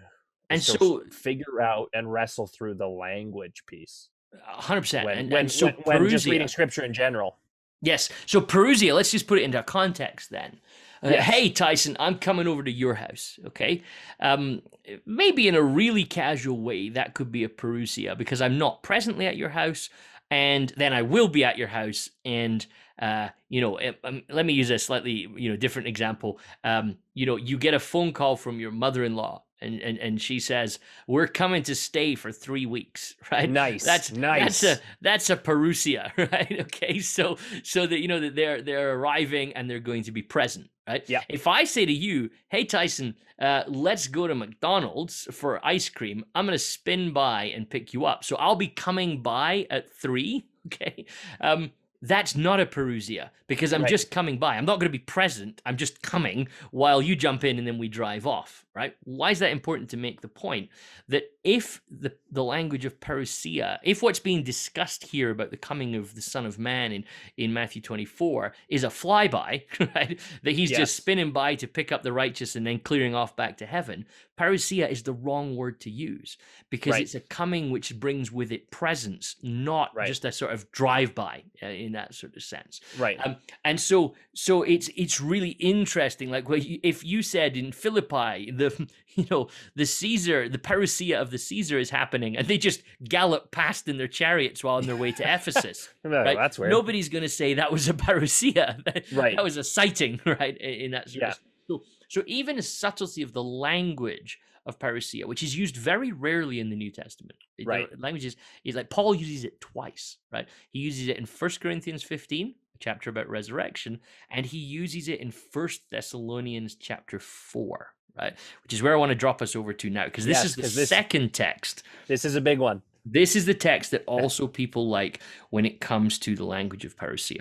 And is to so, figure out and wrestle through the language piece hundred percent. when And, when, and so when, when just reading scripture in general. Yes. So Parousia, let's just put it into context then. Uh, Yes. Hey, Tyson, I'm coming over to your house. Okay. Um, maybe in a really casual way, that could be a Parousia because I'm not presently at your house, and then I will be at your house. And uh, you know, eh, um, let me use a slightly you know different example. Um, you know, you get a phone call from your mother-in-law. And, and, and she says we're coming to stay for three weeks, right? Nice, That's nice. That's a that's a Parousia, right? Okay, so so that you know that they're they're arriving and they're going to be present, right? Yeah. If I say to you, "Hey Tyson, uh, let's go to McDonald's for ice cream," I'm gonna spin by and pick you up. So I'll be coming by at three. Okay. Um, that's not a Parousia because I'm Right. just coming by. I'm not going to be present. I'm just coming while you jump in and then we drive off, right? Why is that important to make the point that if the, the language of parousia, if what's being discussed here about the coming of the Son of Man in, in Matthew 24 is a flyby, right? That he's Yes. just spinning by to pick up the righteous and then clearing off back to heaven, parousia is the wrong word to use because Right. it's a coming which brings with it presence, not Right. just a sort of drive-by uh, in that sort of sense. Right. Um, and so, so it's it's really interesting. Like, if you said in Philippi, the you know the Caesar, the parousia of the Caesar is happening, and they just gallop past in their chariots while on their way to Ephesus. Oh, right? That's weird. Nobody's going to say that was a parousia. That, Right. that was a sighting, right? In, that sort Yeah. of so, so even the subtlety of the language of parousia, which is used very rarely in the New Testament. The Right. language is, is like Paul uses it twice, right? He uses it in 1 Corinthians 15, a chapter about resurrection, and he uses it in 1 Thessalonians chapter 4, right? Which is where I want to drop us over to now, because this Yes, is the this- second text This is a big one. this is the text that also people like when it comes to the language of parousia.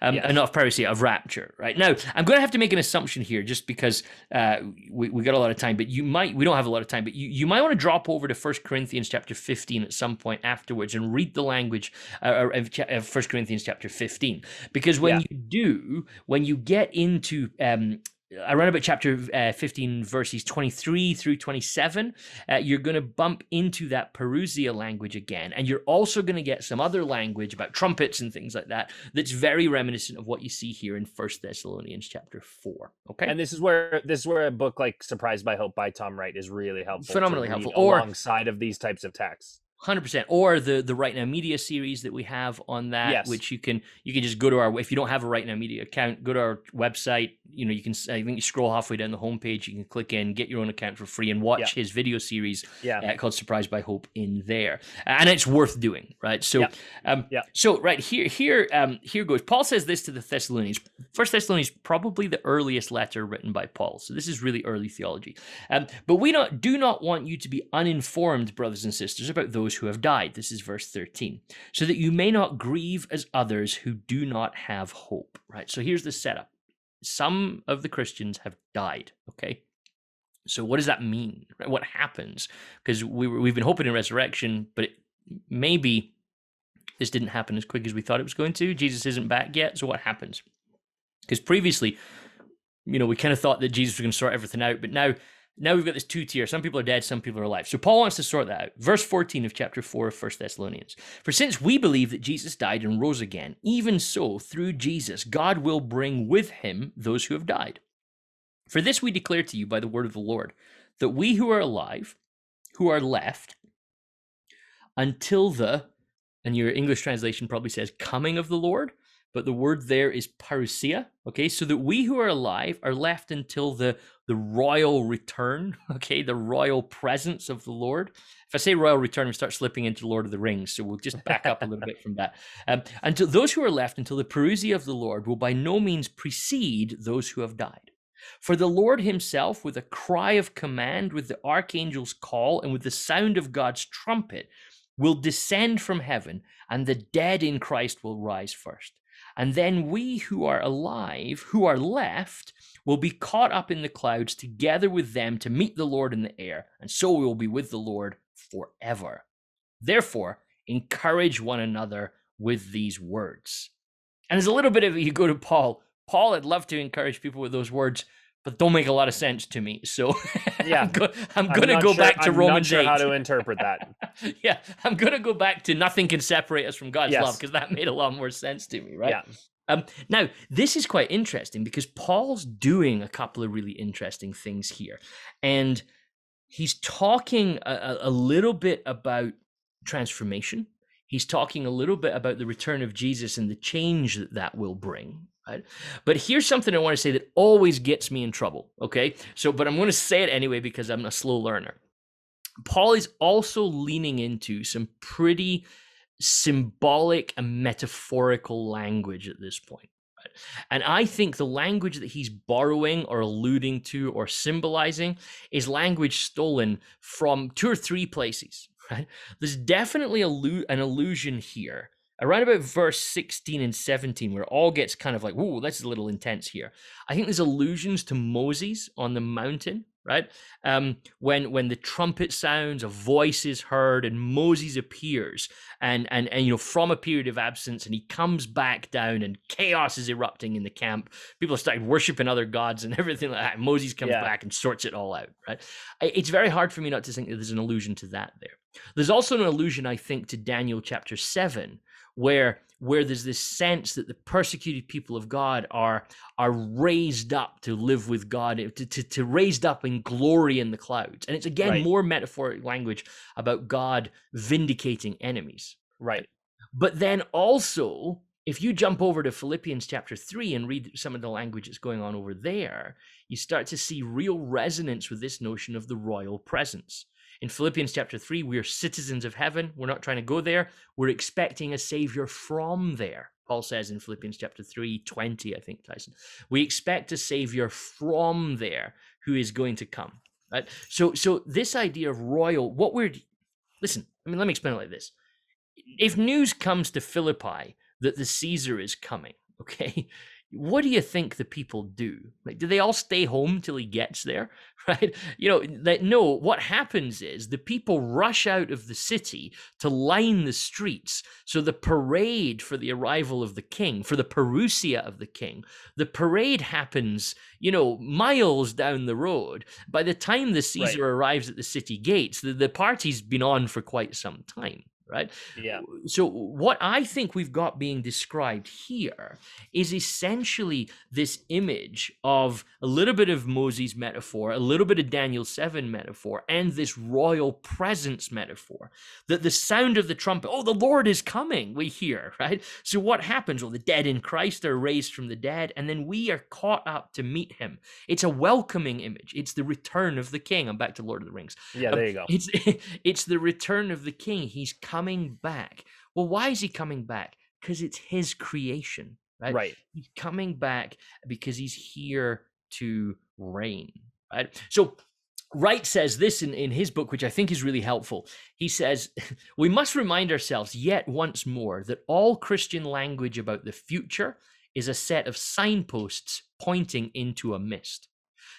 Um, Yes. uh, not of parousia, of rapture, right? Now, I'm going to have to make an assumption here just because uh, we, we got a lot of time, but you might, we don't have a lot of time, but you, you might want to drop over to 1 Corinthians chapter 15 at some point afterwards and read the language uh, of, cha- of 1 Corinthians chapter 15. Because when Yeah. you do, when you get into um, around about chapter uh, 15 verses 23 through 27 uh, you're going to bump into that parousia language again and you're also going to get some other language about trumpets and things like that that's very reminiscent of what you see here in first thessalonians chapter 4 okay And this is where this is where a book like Surprised by Hope by Tom Wright is really helpful. Phenomenally helpful. Or- alongside of these types of texts. Hundred percent, or the the Right Now Media series that we have on that, Yes. which you can you can just go to our if you don't have a Right Now Media account, go to our website. You know, you can I think you scroll halfway down the homepage, you can click in, get your own account for free, and watch Yeah. his video series Yeah. uh, called Surprised by Hope in there, and it's worth doing, right? So, Yep. um, Yep. so right here, here, um, here goes. Paul says this to the Thessalonians. First Thessalonians probably the earliest letter written by Paul, so this is really early theology. Um, but we not do not want you to be uninformed, brothers and sisters, about those who have died. This is verse thirteen, so that you may not grieve as others who do not have hope. Right. So here's the setup. Some of the Christians have died. Okay. So what does that mean? What happens? Because we were, we've been hoping in resurrection, but it, maybe this didn't happen as quick as we thought it was going to. Jesus isn't back yet. So what happens? Because previously, you know, we kind of thought that Jesus was going to sort everything out, but now, now we've got this two tier. Some people are dead, some people are alive. So Paul wants to sort that out. Verse 14 of chapter 4 of 1 Thessalonians. For since we believe that Jesus died and rose again, even so, through Jesus, God will bring with him those who have died. For this we declare to you by the word of the Lord, that we who are alive, who are left, until the, and your English translation probably says coming of the Lord, but the word there is parousia. Okay, so that we who are alive are left until the the royal return. Okay, the royal presence of the Lord. If I say royal return, we start slipping into Lord of the Rings. So we'll just back up a little bit from that. Um, until those who are left until the parousia of the Lord will by no means precede those who have died. For the Lord himself, with a cry of command, with the archangel's call, and with the sound of God's trumpet, will descend from heaven, and the dead in Christ will rise first. And then we who are alive, who are left, will be caught up in the clouds together with them to meet the Lord in the air, and so we will be with the Lord forever. Therefore, encourage one another with these words. And there's a little bit of you go to Paul. Paul, I'd love to encourage people with those words, but don't make a lot of sense to me. So Yeah. I'm, go- I'm I'm going to not go sure- back to I'm not Romans sure 8. how to interpret that. yeah, I'm going to go back to nothing can separate us from God's love because that made a lot more sense to me, right? Yeah. Um, now, this is quite interesting because Paul's doing a couple of really interesting things here. And he's talking a- a little bit about transformation. He's talking a little bit about the return of Jesus and the change that that will bring. Right? But here's something I want to say that always gets me in trouble. Okay. So, but I'm going to say it anyway because I'm a slow learner. Paul is also leaning into some pretty symbolic and metaphorical language at this point. right? And I think the language that he's borrowing or alluding to or symbolizing is language stolen from two or three places. Right? There's definitely an allusion here around about verse 16 and 17 where it all gets kind of like, whoa, that's a little intense here. I think there's allusions to Moses on the mountain, right? Um, when when the trumpet sounds, a voice is heard, and Moses appears, and and and you know from a period of absence, and he comes back down, and chaos is erupting in the camp. People are starting worshiping other gods and everything like that. Moses comes Yeah. back and sorts it all out, right? It's very hard for me not to think that there's an allusion to that there. There's also an allusion, I think, to Daniel chapter seven, where where there's this sense that the persecuted people of God are are raised up to live with God, to, to, to raised up in glory in the clouds. And it's again Right. more metaphoric language about God vindicating enemies. Right. But then also, if you jump over to Philippians chapter 3 and read some of the language that's going on over there, you start to see real resonance with this notion of the royal presence. In Philippians chapter 3, we are citizens of heaven. We're not trying to go there. We're expecting a savior from there. Paul says in Philippians chapter 3, 20, I think, Tyson. We expect a savior from there who is going to come. Right? So, so this idea of royal, what we're listen, I mean, let me explain it like this. If news comes to Philippi that the Caesar is coming, okay, what do you think the people do? Like, do they all stay home till he gets there? Right? You know, that no, what happens is the people rush out of the city to line the streets. So the parade for the arrival of the king, for the parousia of the king, the parade happens, you know, miles down the road. By the time the Caesar arrives at the city gates, the, the party's been on for quite some time, right? Yeah. So, what I think we've got being described here is essentially this image of a little bit of Moses metaphor, a little bit of Daniel 7 metaphor, and this royal presence metaphor. That the sound of the trumpet, oh, the Lord is coming, we hear, right? So, what happens? Well, the dead in Christ are raised from the dead, and then we are caught up to meet him. It's a welcoming image, it's the return of the king. I'm back to Lord of the Rings. Yeah. Um, There you go. It's it's the return of the king. He's coming back. Well, why is he coming back? Because it's his creation, right? Right. He's coming back because he's here to reign, right? So Wright says this in, in his book, which I think is really helpful. He says, We must remind ourselves yet once more that all Christian language about the future is a set of signposts pointing into a mist.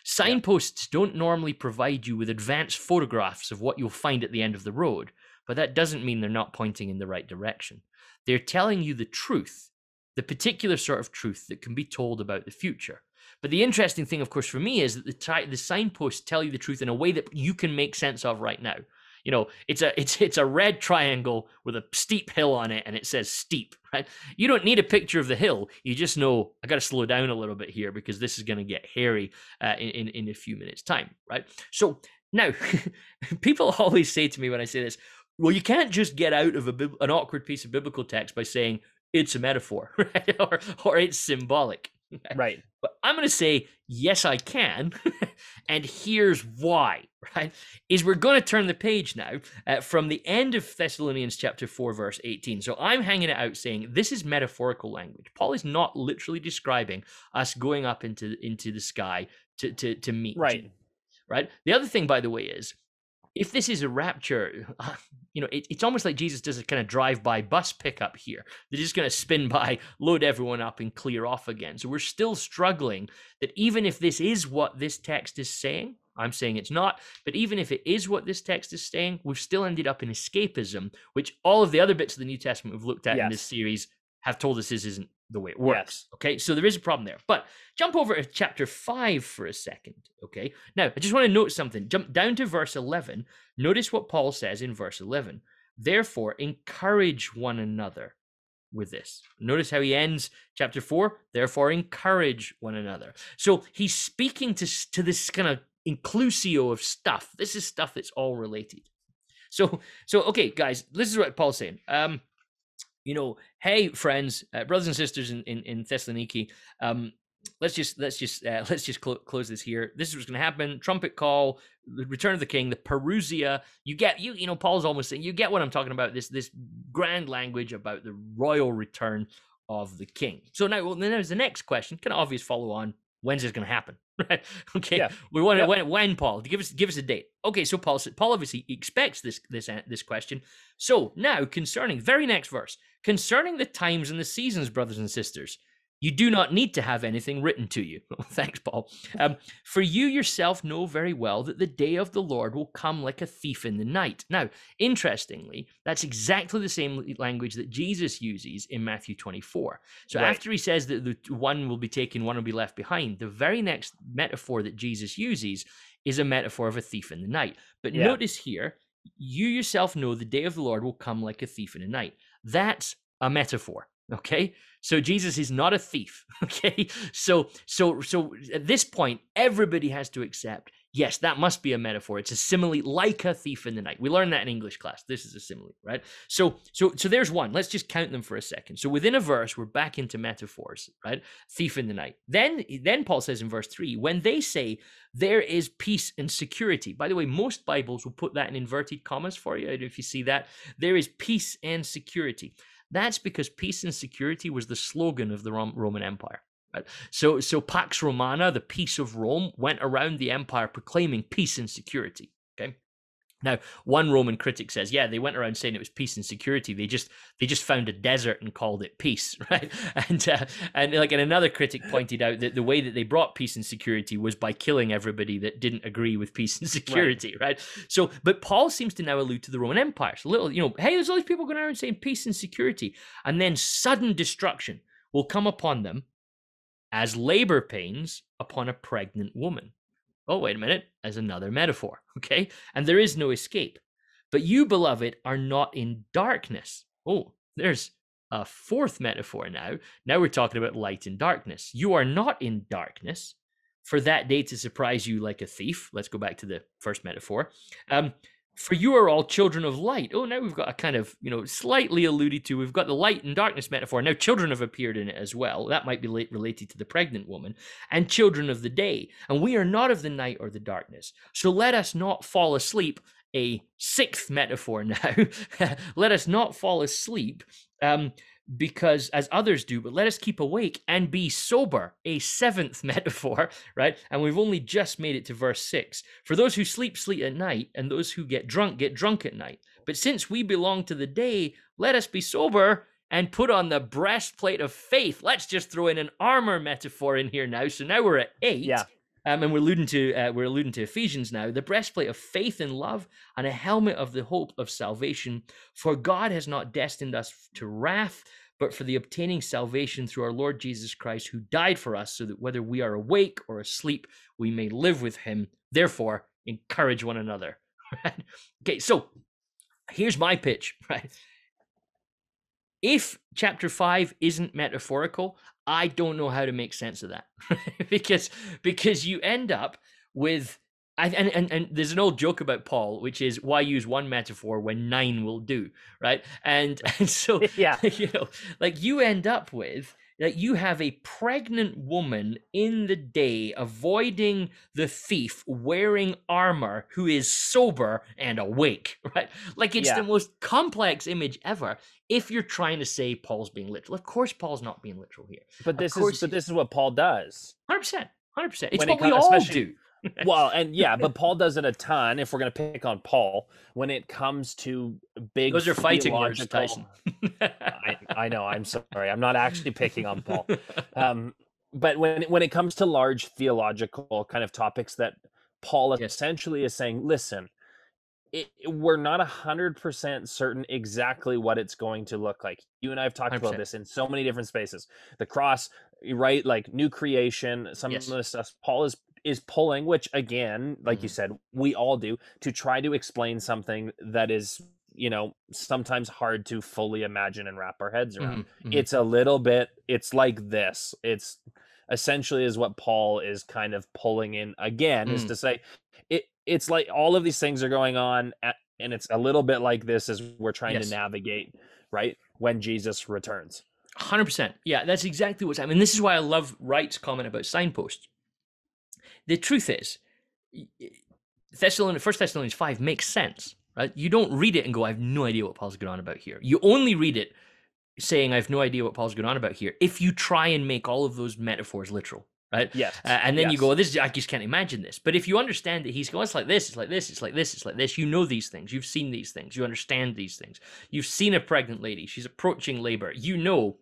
Signposts don't normally provide you with advanced photographs of what you'll find at the end of the road, but that doesn't mean they're not pointing in the right direction. They're telling you the truth, the particular sort of truth that can be told about the future. But the interesting thing, of course, for me is that the, the signposts tell you the truth in a way that you can make sense of right now. You know, it's a it's it's a red triangle with a steep hill on it, and it says steep. Right? You don't need a picture of the hill. You just know I got to slow down a little bit here because this is going to get hairy uh, in, in in a few minutes' time. Right? So now, people always say to me when I say this, well, you can't just get out of a an awkward piece of biblical text by saying it's a metaphor, right? or or it's symbolic. Right. But I'm going to say, yes, I can. and here's why, right? Is we're going to turn the page now uh, from the end of Thessalonians chapter 4, verse 18. So I'm hanging it out saying this is metaphorical language. Paul is not literally describing us going up into, into the sky to, to, to meet. Right. Right? The other thing, by the way, is if this is a rapture, you know, it, it's almost like Jesus does a kind of drive-by bus pickup here. They're just going to spin by, load everyone up, and clear off again. So we're still struggling that even if this is what this text is saying, I'm saying it's not. But even if it is what this text is saying, we've still ended up in escapism, which all of the other bits of the New Testament we've looked at in this series have told us this isn't the way it works. Yes. Okay, so there is a problem there. But jump over to chapter 5 for a second. Okay, now I just want to note something. Jump down to verse 11. Notice what Paul says in verse 11. Therefore, encourage one another with this. Notice how he ends chapter 4. Therefore, encourage one another. So he's speaking to, to this kind of inclusio of stuff. This is stuff that's all related. So, so okay, guys, this is what Paul's saying. Um, you know, hey, friends, uh, brothers and sisters in in, in Thessaloniki, um, let's just let's just uh, let's just clo- close this here. This is what's going to happen. Trumpet call, the return of the king, the Parousia. You get you you know Paul's almost saying you get what I'm talking about. This this grand language about the royal return of the king. So now, well, then there's the next question. Kind of obvious follow on. When's this going to happen? Right? Okay. Yeah. We want to Yep. when when Paul give us give us a date. Okay. So Paul Paul obviously expects this this this question. So now concerning very next verse concerning the times and the seasons, brothers and sisters. You do not need to have anything written to you. Thanks, Paul. Um, for you yourself know very well that the day of the Lord will come like a thief in the night. Now, interestingly, that's exactly the same language that Jesus uses in Matthew 24. So Right. after he says that the one will be taken, one will be left behind, the very next metaphor that Jesus uses is a metaphor of a thief in the night. But Yeah. notice here, you yourself know the day of the Lord will come like a thief in the night. That's a metaphor. Okay. So Jesus is not a thief. Okay. So so so at this point, everybody has to accept, yes, that must be a metaphor. It's a simile like a thief in the night. We learned that in English class. This is a simile, right? So so so there's one. Let's just count them for a second. So within a verse, we're back into metaphors, right? Thief in the night. Then then Paul says in verse three, when they say there is peace and security. By the way, most Bibles will put that in inverted commas for you. If you see that. There is peace and security. That's because peace and security was the slogan of the Roman Empire. Right? So, so Pax Romana, the peace of Rome, went around the empire proclaiming peace and security. Okay. Now, one Roman critic says, "Yeah, they went around saying it was peace and security. They just they just found a desert and called it peace, right?" And uh, and like and another critic pointed out that the way that they brought peace and security was by killing everybody that didn't agree with peace and security, right? So, but Paul seems to now allude to the Roman Empire. So, little, you know, hey, there's all these people going around saying peace and security, and then sudden destruction will come upon them as labor pains upon a pregnant woman. Oh, wait a minute, as another metaphor, okay? And there is no escape. But you, beloved, are not in darkness. Oh, there's a fourth metaphor now. Now we're talking about light and darkness. You are not in darkness for that day to surprise you like a thief. Let's go back to the first metaphor. Um, for you are all children of light. Oh, now we've got a kind of, you know, slightly alluded to. We've got the light and darkness metaphor. Now, children have appeared in it as well. That might be late related to the pregnant woman and children of the day. And we are not of the night or the darkness. So let us not fall asleep. A sixth metaphor now. let us not fall asleep. Um, because as others do, but let us keep awake and be sober. A seventh metaphor, right? And we've only just made it to verse six. For those who sleep, sleep at night, and those who get drunk, get drunk at night. But since we belong to the day, let us be sober and put on the breastplate of faith. Let's just throw in an armor metaphor in here now. So now we're at eight. Yeah. Um, and we're alluding to uh, we're alluding to Ephesians now, the breastplate of faith and love, and a helmet of the hope of salvation. For God has not destined us to wrath, but for the obtaining salvation through our Lord Jesus Christ, who died for us, so that whether we are awake or asleep, we may live with Him. Therefore, encourage one another. Okay, so here's my pitch. Right, if chapter five isn't metaphorical, I don't know how to make sense of that because because you end up with I, and, and and there's an old joke about Paul, which is why use one metaphor when nine will do, right? And and so Yeah. you know, like you end up with that you have a pregnant woman in the day avoiding the thief wearing armor who is sober and awake, right? Like it's Yeah. the most complex image ever if you're trying to say Paul's being literal. Of course, Paul's not being literal here. But this is but this is what Paul does. 100%. 100%. It's what we comes- all especially- do. Well, and yeah, but Paul does it a ton. If we're gonna pick on Paul, when it comes to big, Those are fighting words, Tyson. I, I know. I'm sorry. I'm not actually picking on Paul. Um, but when when it comes to large theological kind of topics that Paul Yes. essentially is saying, listen, it, we're not a 100% certain exactly what it's going to look like. You and I have talked 100%. about this in so many different spaces. The cross, right? Like new creation, some Yes. of the stuff Paul is is pulling, which again, like you Mhm. said, we all do, to try to explain something that is, you know, sometimes hard to fully imagine and wrap our heads around Mhm, mhm. it's a little bit it's like this it's essentially is what paul is kind of pulling in again is Mm. to say it it's like all of these things are going on at, and it's a little bit like this as we're trying Yes. to navigate right when jesus returns Hundred percent. Yeah, that's exactly what's happening. This is why I love Wright's comment about signposts. The truth is, Thessalonians, First Thessalonians five makes sense, right? You don't read it and go, "I have no idea what Paul's going on about here." You only read it saying, "I have no idea what Paul's going on about here." If you try and make all of those metaphors literal, right? yes Uh, and then you yes. go, "This is, I just can't imagine this." But if you understand that he's going, "It's like this, it's like this, it's like this, it's like this," you know these things, you've seen these things, you understand these things. You've seen a pregnant lady; she's approaching labor. You know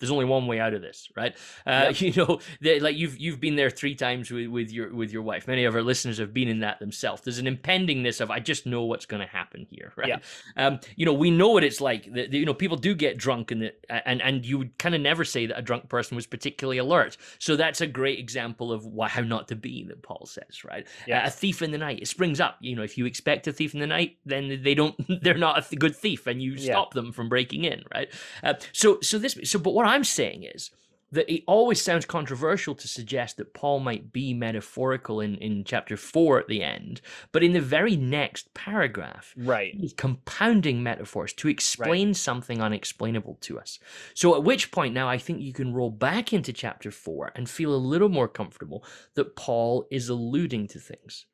there's only one way out of this, right? Uh, You know, that like you've you've been there three times with, with your with your wife. Many of our listeners have been in that themselves. There's an impendingness of I just know what's going to happen here, right? Um, you know, we know what it's like. That you know, people do get drunk, and and and you would kind of never say that a drunk person was particularly alert. So that's a great example of why how not to be that Paul says, right? Uh, a thief in the night, it springs up. You know, if you expect a thief in the night, then they don't. They're not a good thief, and you stop them from breaking in, right? Uh, so so this so but what I'm saying is that it always sounds controversial to suggest that Paul might be metaphorical in, in chapter four at the end, but in the very next paragraph, right he's compounding metaphors to explain something unexplainable to us. So at which point now I think you can roll back into chapter four and feel a little more comfortable that Paul is alluding to things.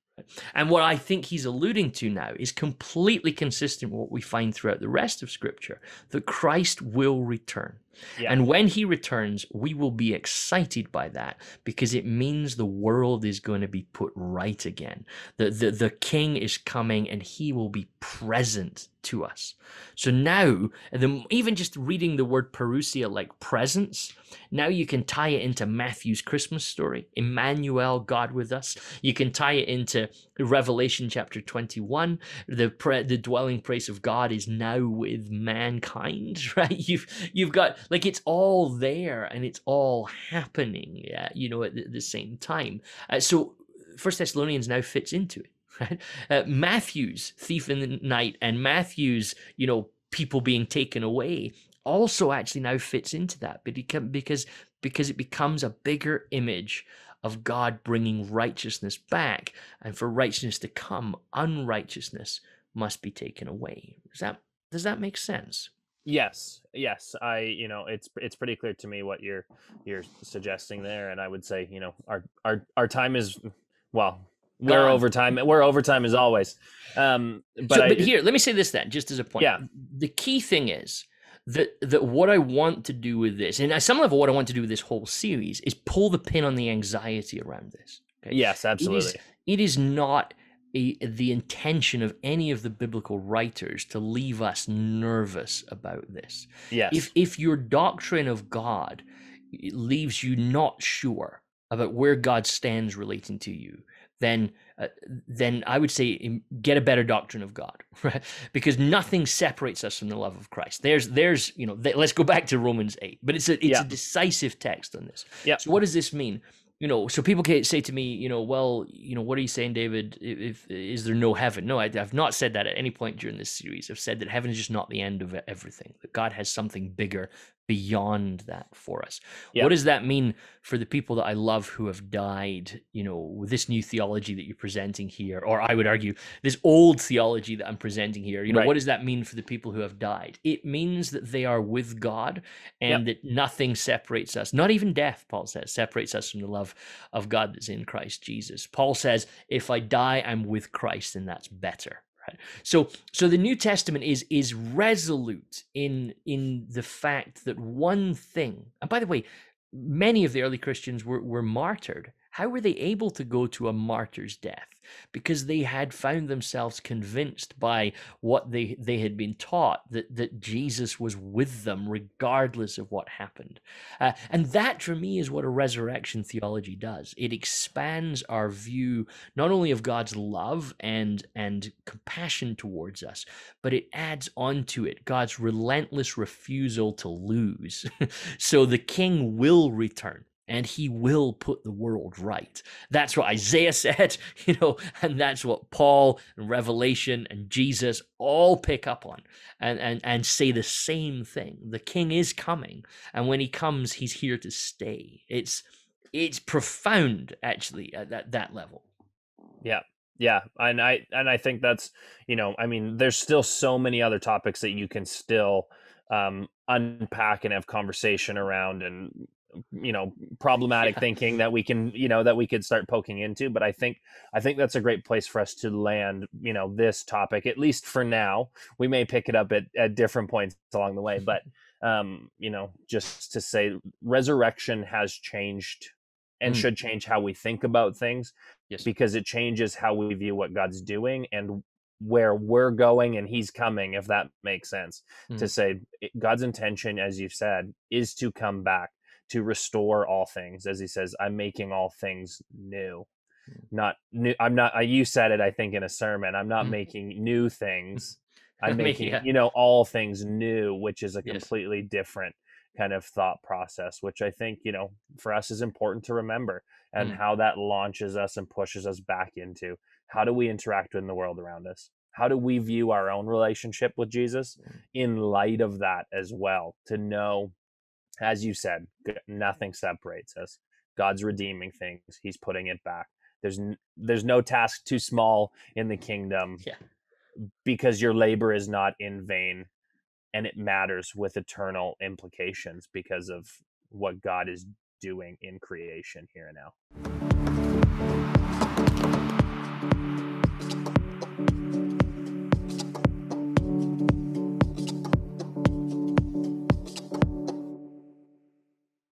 And what I think he's alluding to now is completely consistent with what we find throughout the rest of Scripture that Christ will return. Yeah. And when he returns, we will be excited by that because it means the world is going to be put right again. The, the, the king is coming and he will be present to us. So now, the, even just reading the word parousia like presence, now you can tie it into Matthew's Christmas story, Emmanuel, God with us. You can tie it into Revelation chapter 21. The pre- the dwelling place of God is now with mankind, right? You've you've got like it's all there and it's all happening, yeah, you know, at the, the same time. Uh, so First Thessalonians now fits into it, right? Uh, Matthew's thief in the night and Matthew's, you know, people being taken away also actually now fits into that, because because it becomes a bigger image of God bringing righteousness back, and for righteousness to come, unrighteousness must be taken away. Does that does that make sense? Yes, yes. I, you know, it's it's pretty clear to me what you're you're suggesting there, and I would say, you know, our our our time is well, we're Gone. over time. We're over time as always. Um, but so, I, but here, let me say this then, just as a point. Yeah. The key thing is that that what I want to do with this, and at some level, what I want to do with this whole series is pull the pin on the anxiety around this. Okay. yes, absolutely. It is not a, the intention of any of the biblical writers to leave us nervous about this. yes, If if your doctrine of God leaves you not sure about where God stands relating to you, then uh, then I would say get a better doctrine of God, right? Because nothing separates us from the love of Christ. There's there's you know th- let's go back to Romans eight, but it's a it's Yeah. a decisive text on this. Yeah. So what does this mean? You know, so people can say to me, you know, well, you know, what are you saying, David? If, if is there no heaven? No, I, I've not said that at any point during this series. I've said that heaven is just not the end of everything. That God has something bigger beyond that for us. Yeah. What does that mean for the people that I love who have died? You know, with this new theology that you're presenting here, or I would argue this old theology that I'm presenting here. You know, Right. what does that mean for the people who have died? It means that they are with God, and that nothing separates us. Not even death, Paul says, separates us from the love of God that's in Christ Jesus. Paul says, "If I die, I'm with Christ, and that's better." Right? So, so the New Testament is is resolute in in the fact that one thing. And by the way, many of the early Christians were were martyred. How were they able to go to a martyr's death? Because they had found themselves convinced by what they, they had been taught that, that Jesus was with them regardless of what happened. Uh, and that, for me, is what a resurrection theology does. It expands our view not only of God's love and, and compassion towards us, but it adds onto it God's relentless refusal to lose. so the king will return and he will put the world right. That's what Isaiah said, you know, and that's what Paul and Revelation and Jesus all pick up on and, and, and say the same thing. The king is coming, and when he comes, he's here to stay. It's it's profound actually at that, that level. Yeah. Yeah, and I and I think that's you know I mean there's still so many other topics that you can still um, unpack and have conversation around and you know problematic yeah. thinking that we can you know that we could start poking into but i think i think that's a great place for us to land you know this topic at least for now we may pick it up at, at different points along the way but um you know just to say resurrection has changed and mm. should change how we think about things yes. because it changes how we view what god's doing and where we're going and he's coming if that makes sense mm. to say god's intention as you've said is to come back to restore all things as he says i'm making all things new mm. not new i'm not I, you said it i think in a sermon i'm not mm. making new things i'm making yeah. you know all things new which is a completely yes. different kind of thought process which i think you know for us is important to remember and mm. how that launches us and pushes us back into how do we interact in the world around us how do we view our own relationship with jesus mm. in light of that as well to know as you said, nothing separates us. God's redeeming things. He's putting it back. There's n- there's no task too small in the kingdom. Yeah. Because your labor is not in vain and it matters with eternal implications because of what God is doing in creation here and now.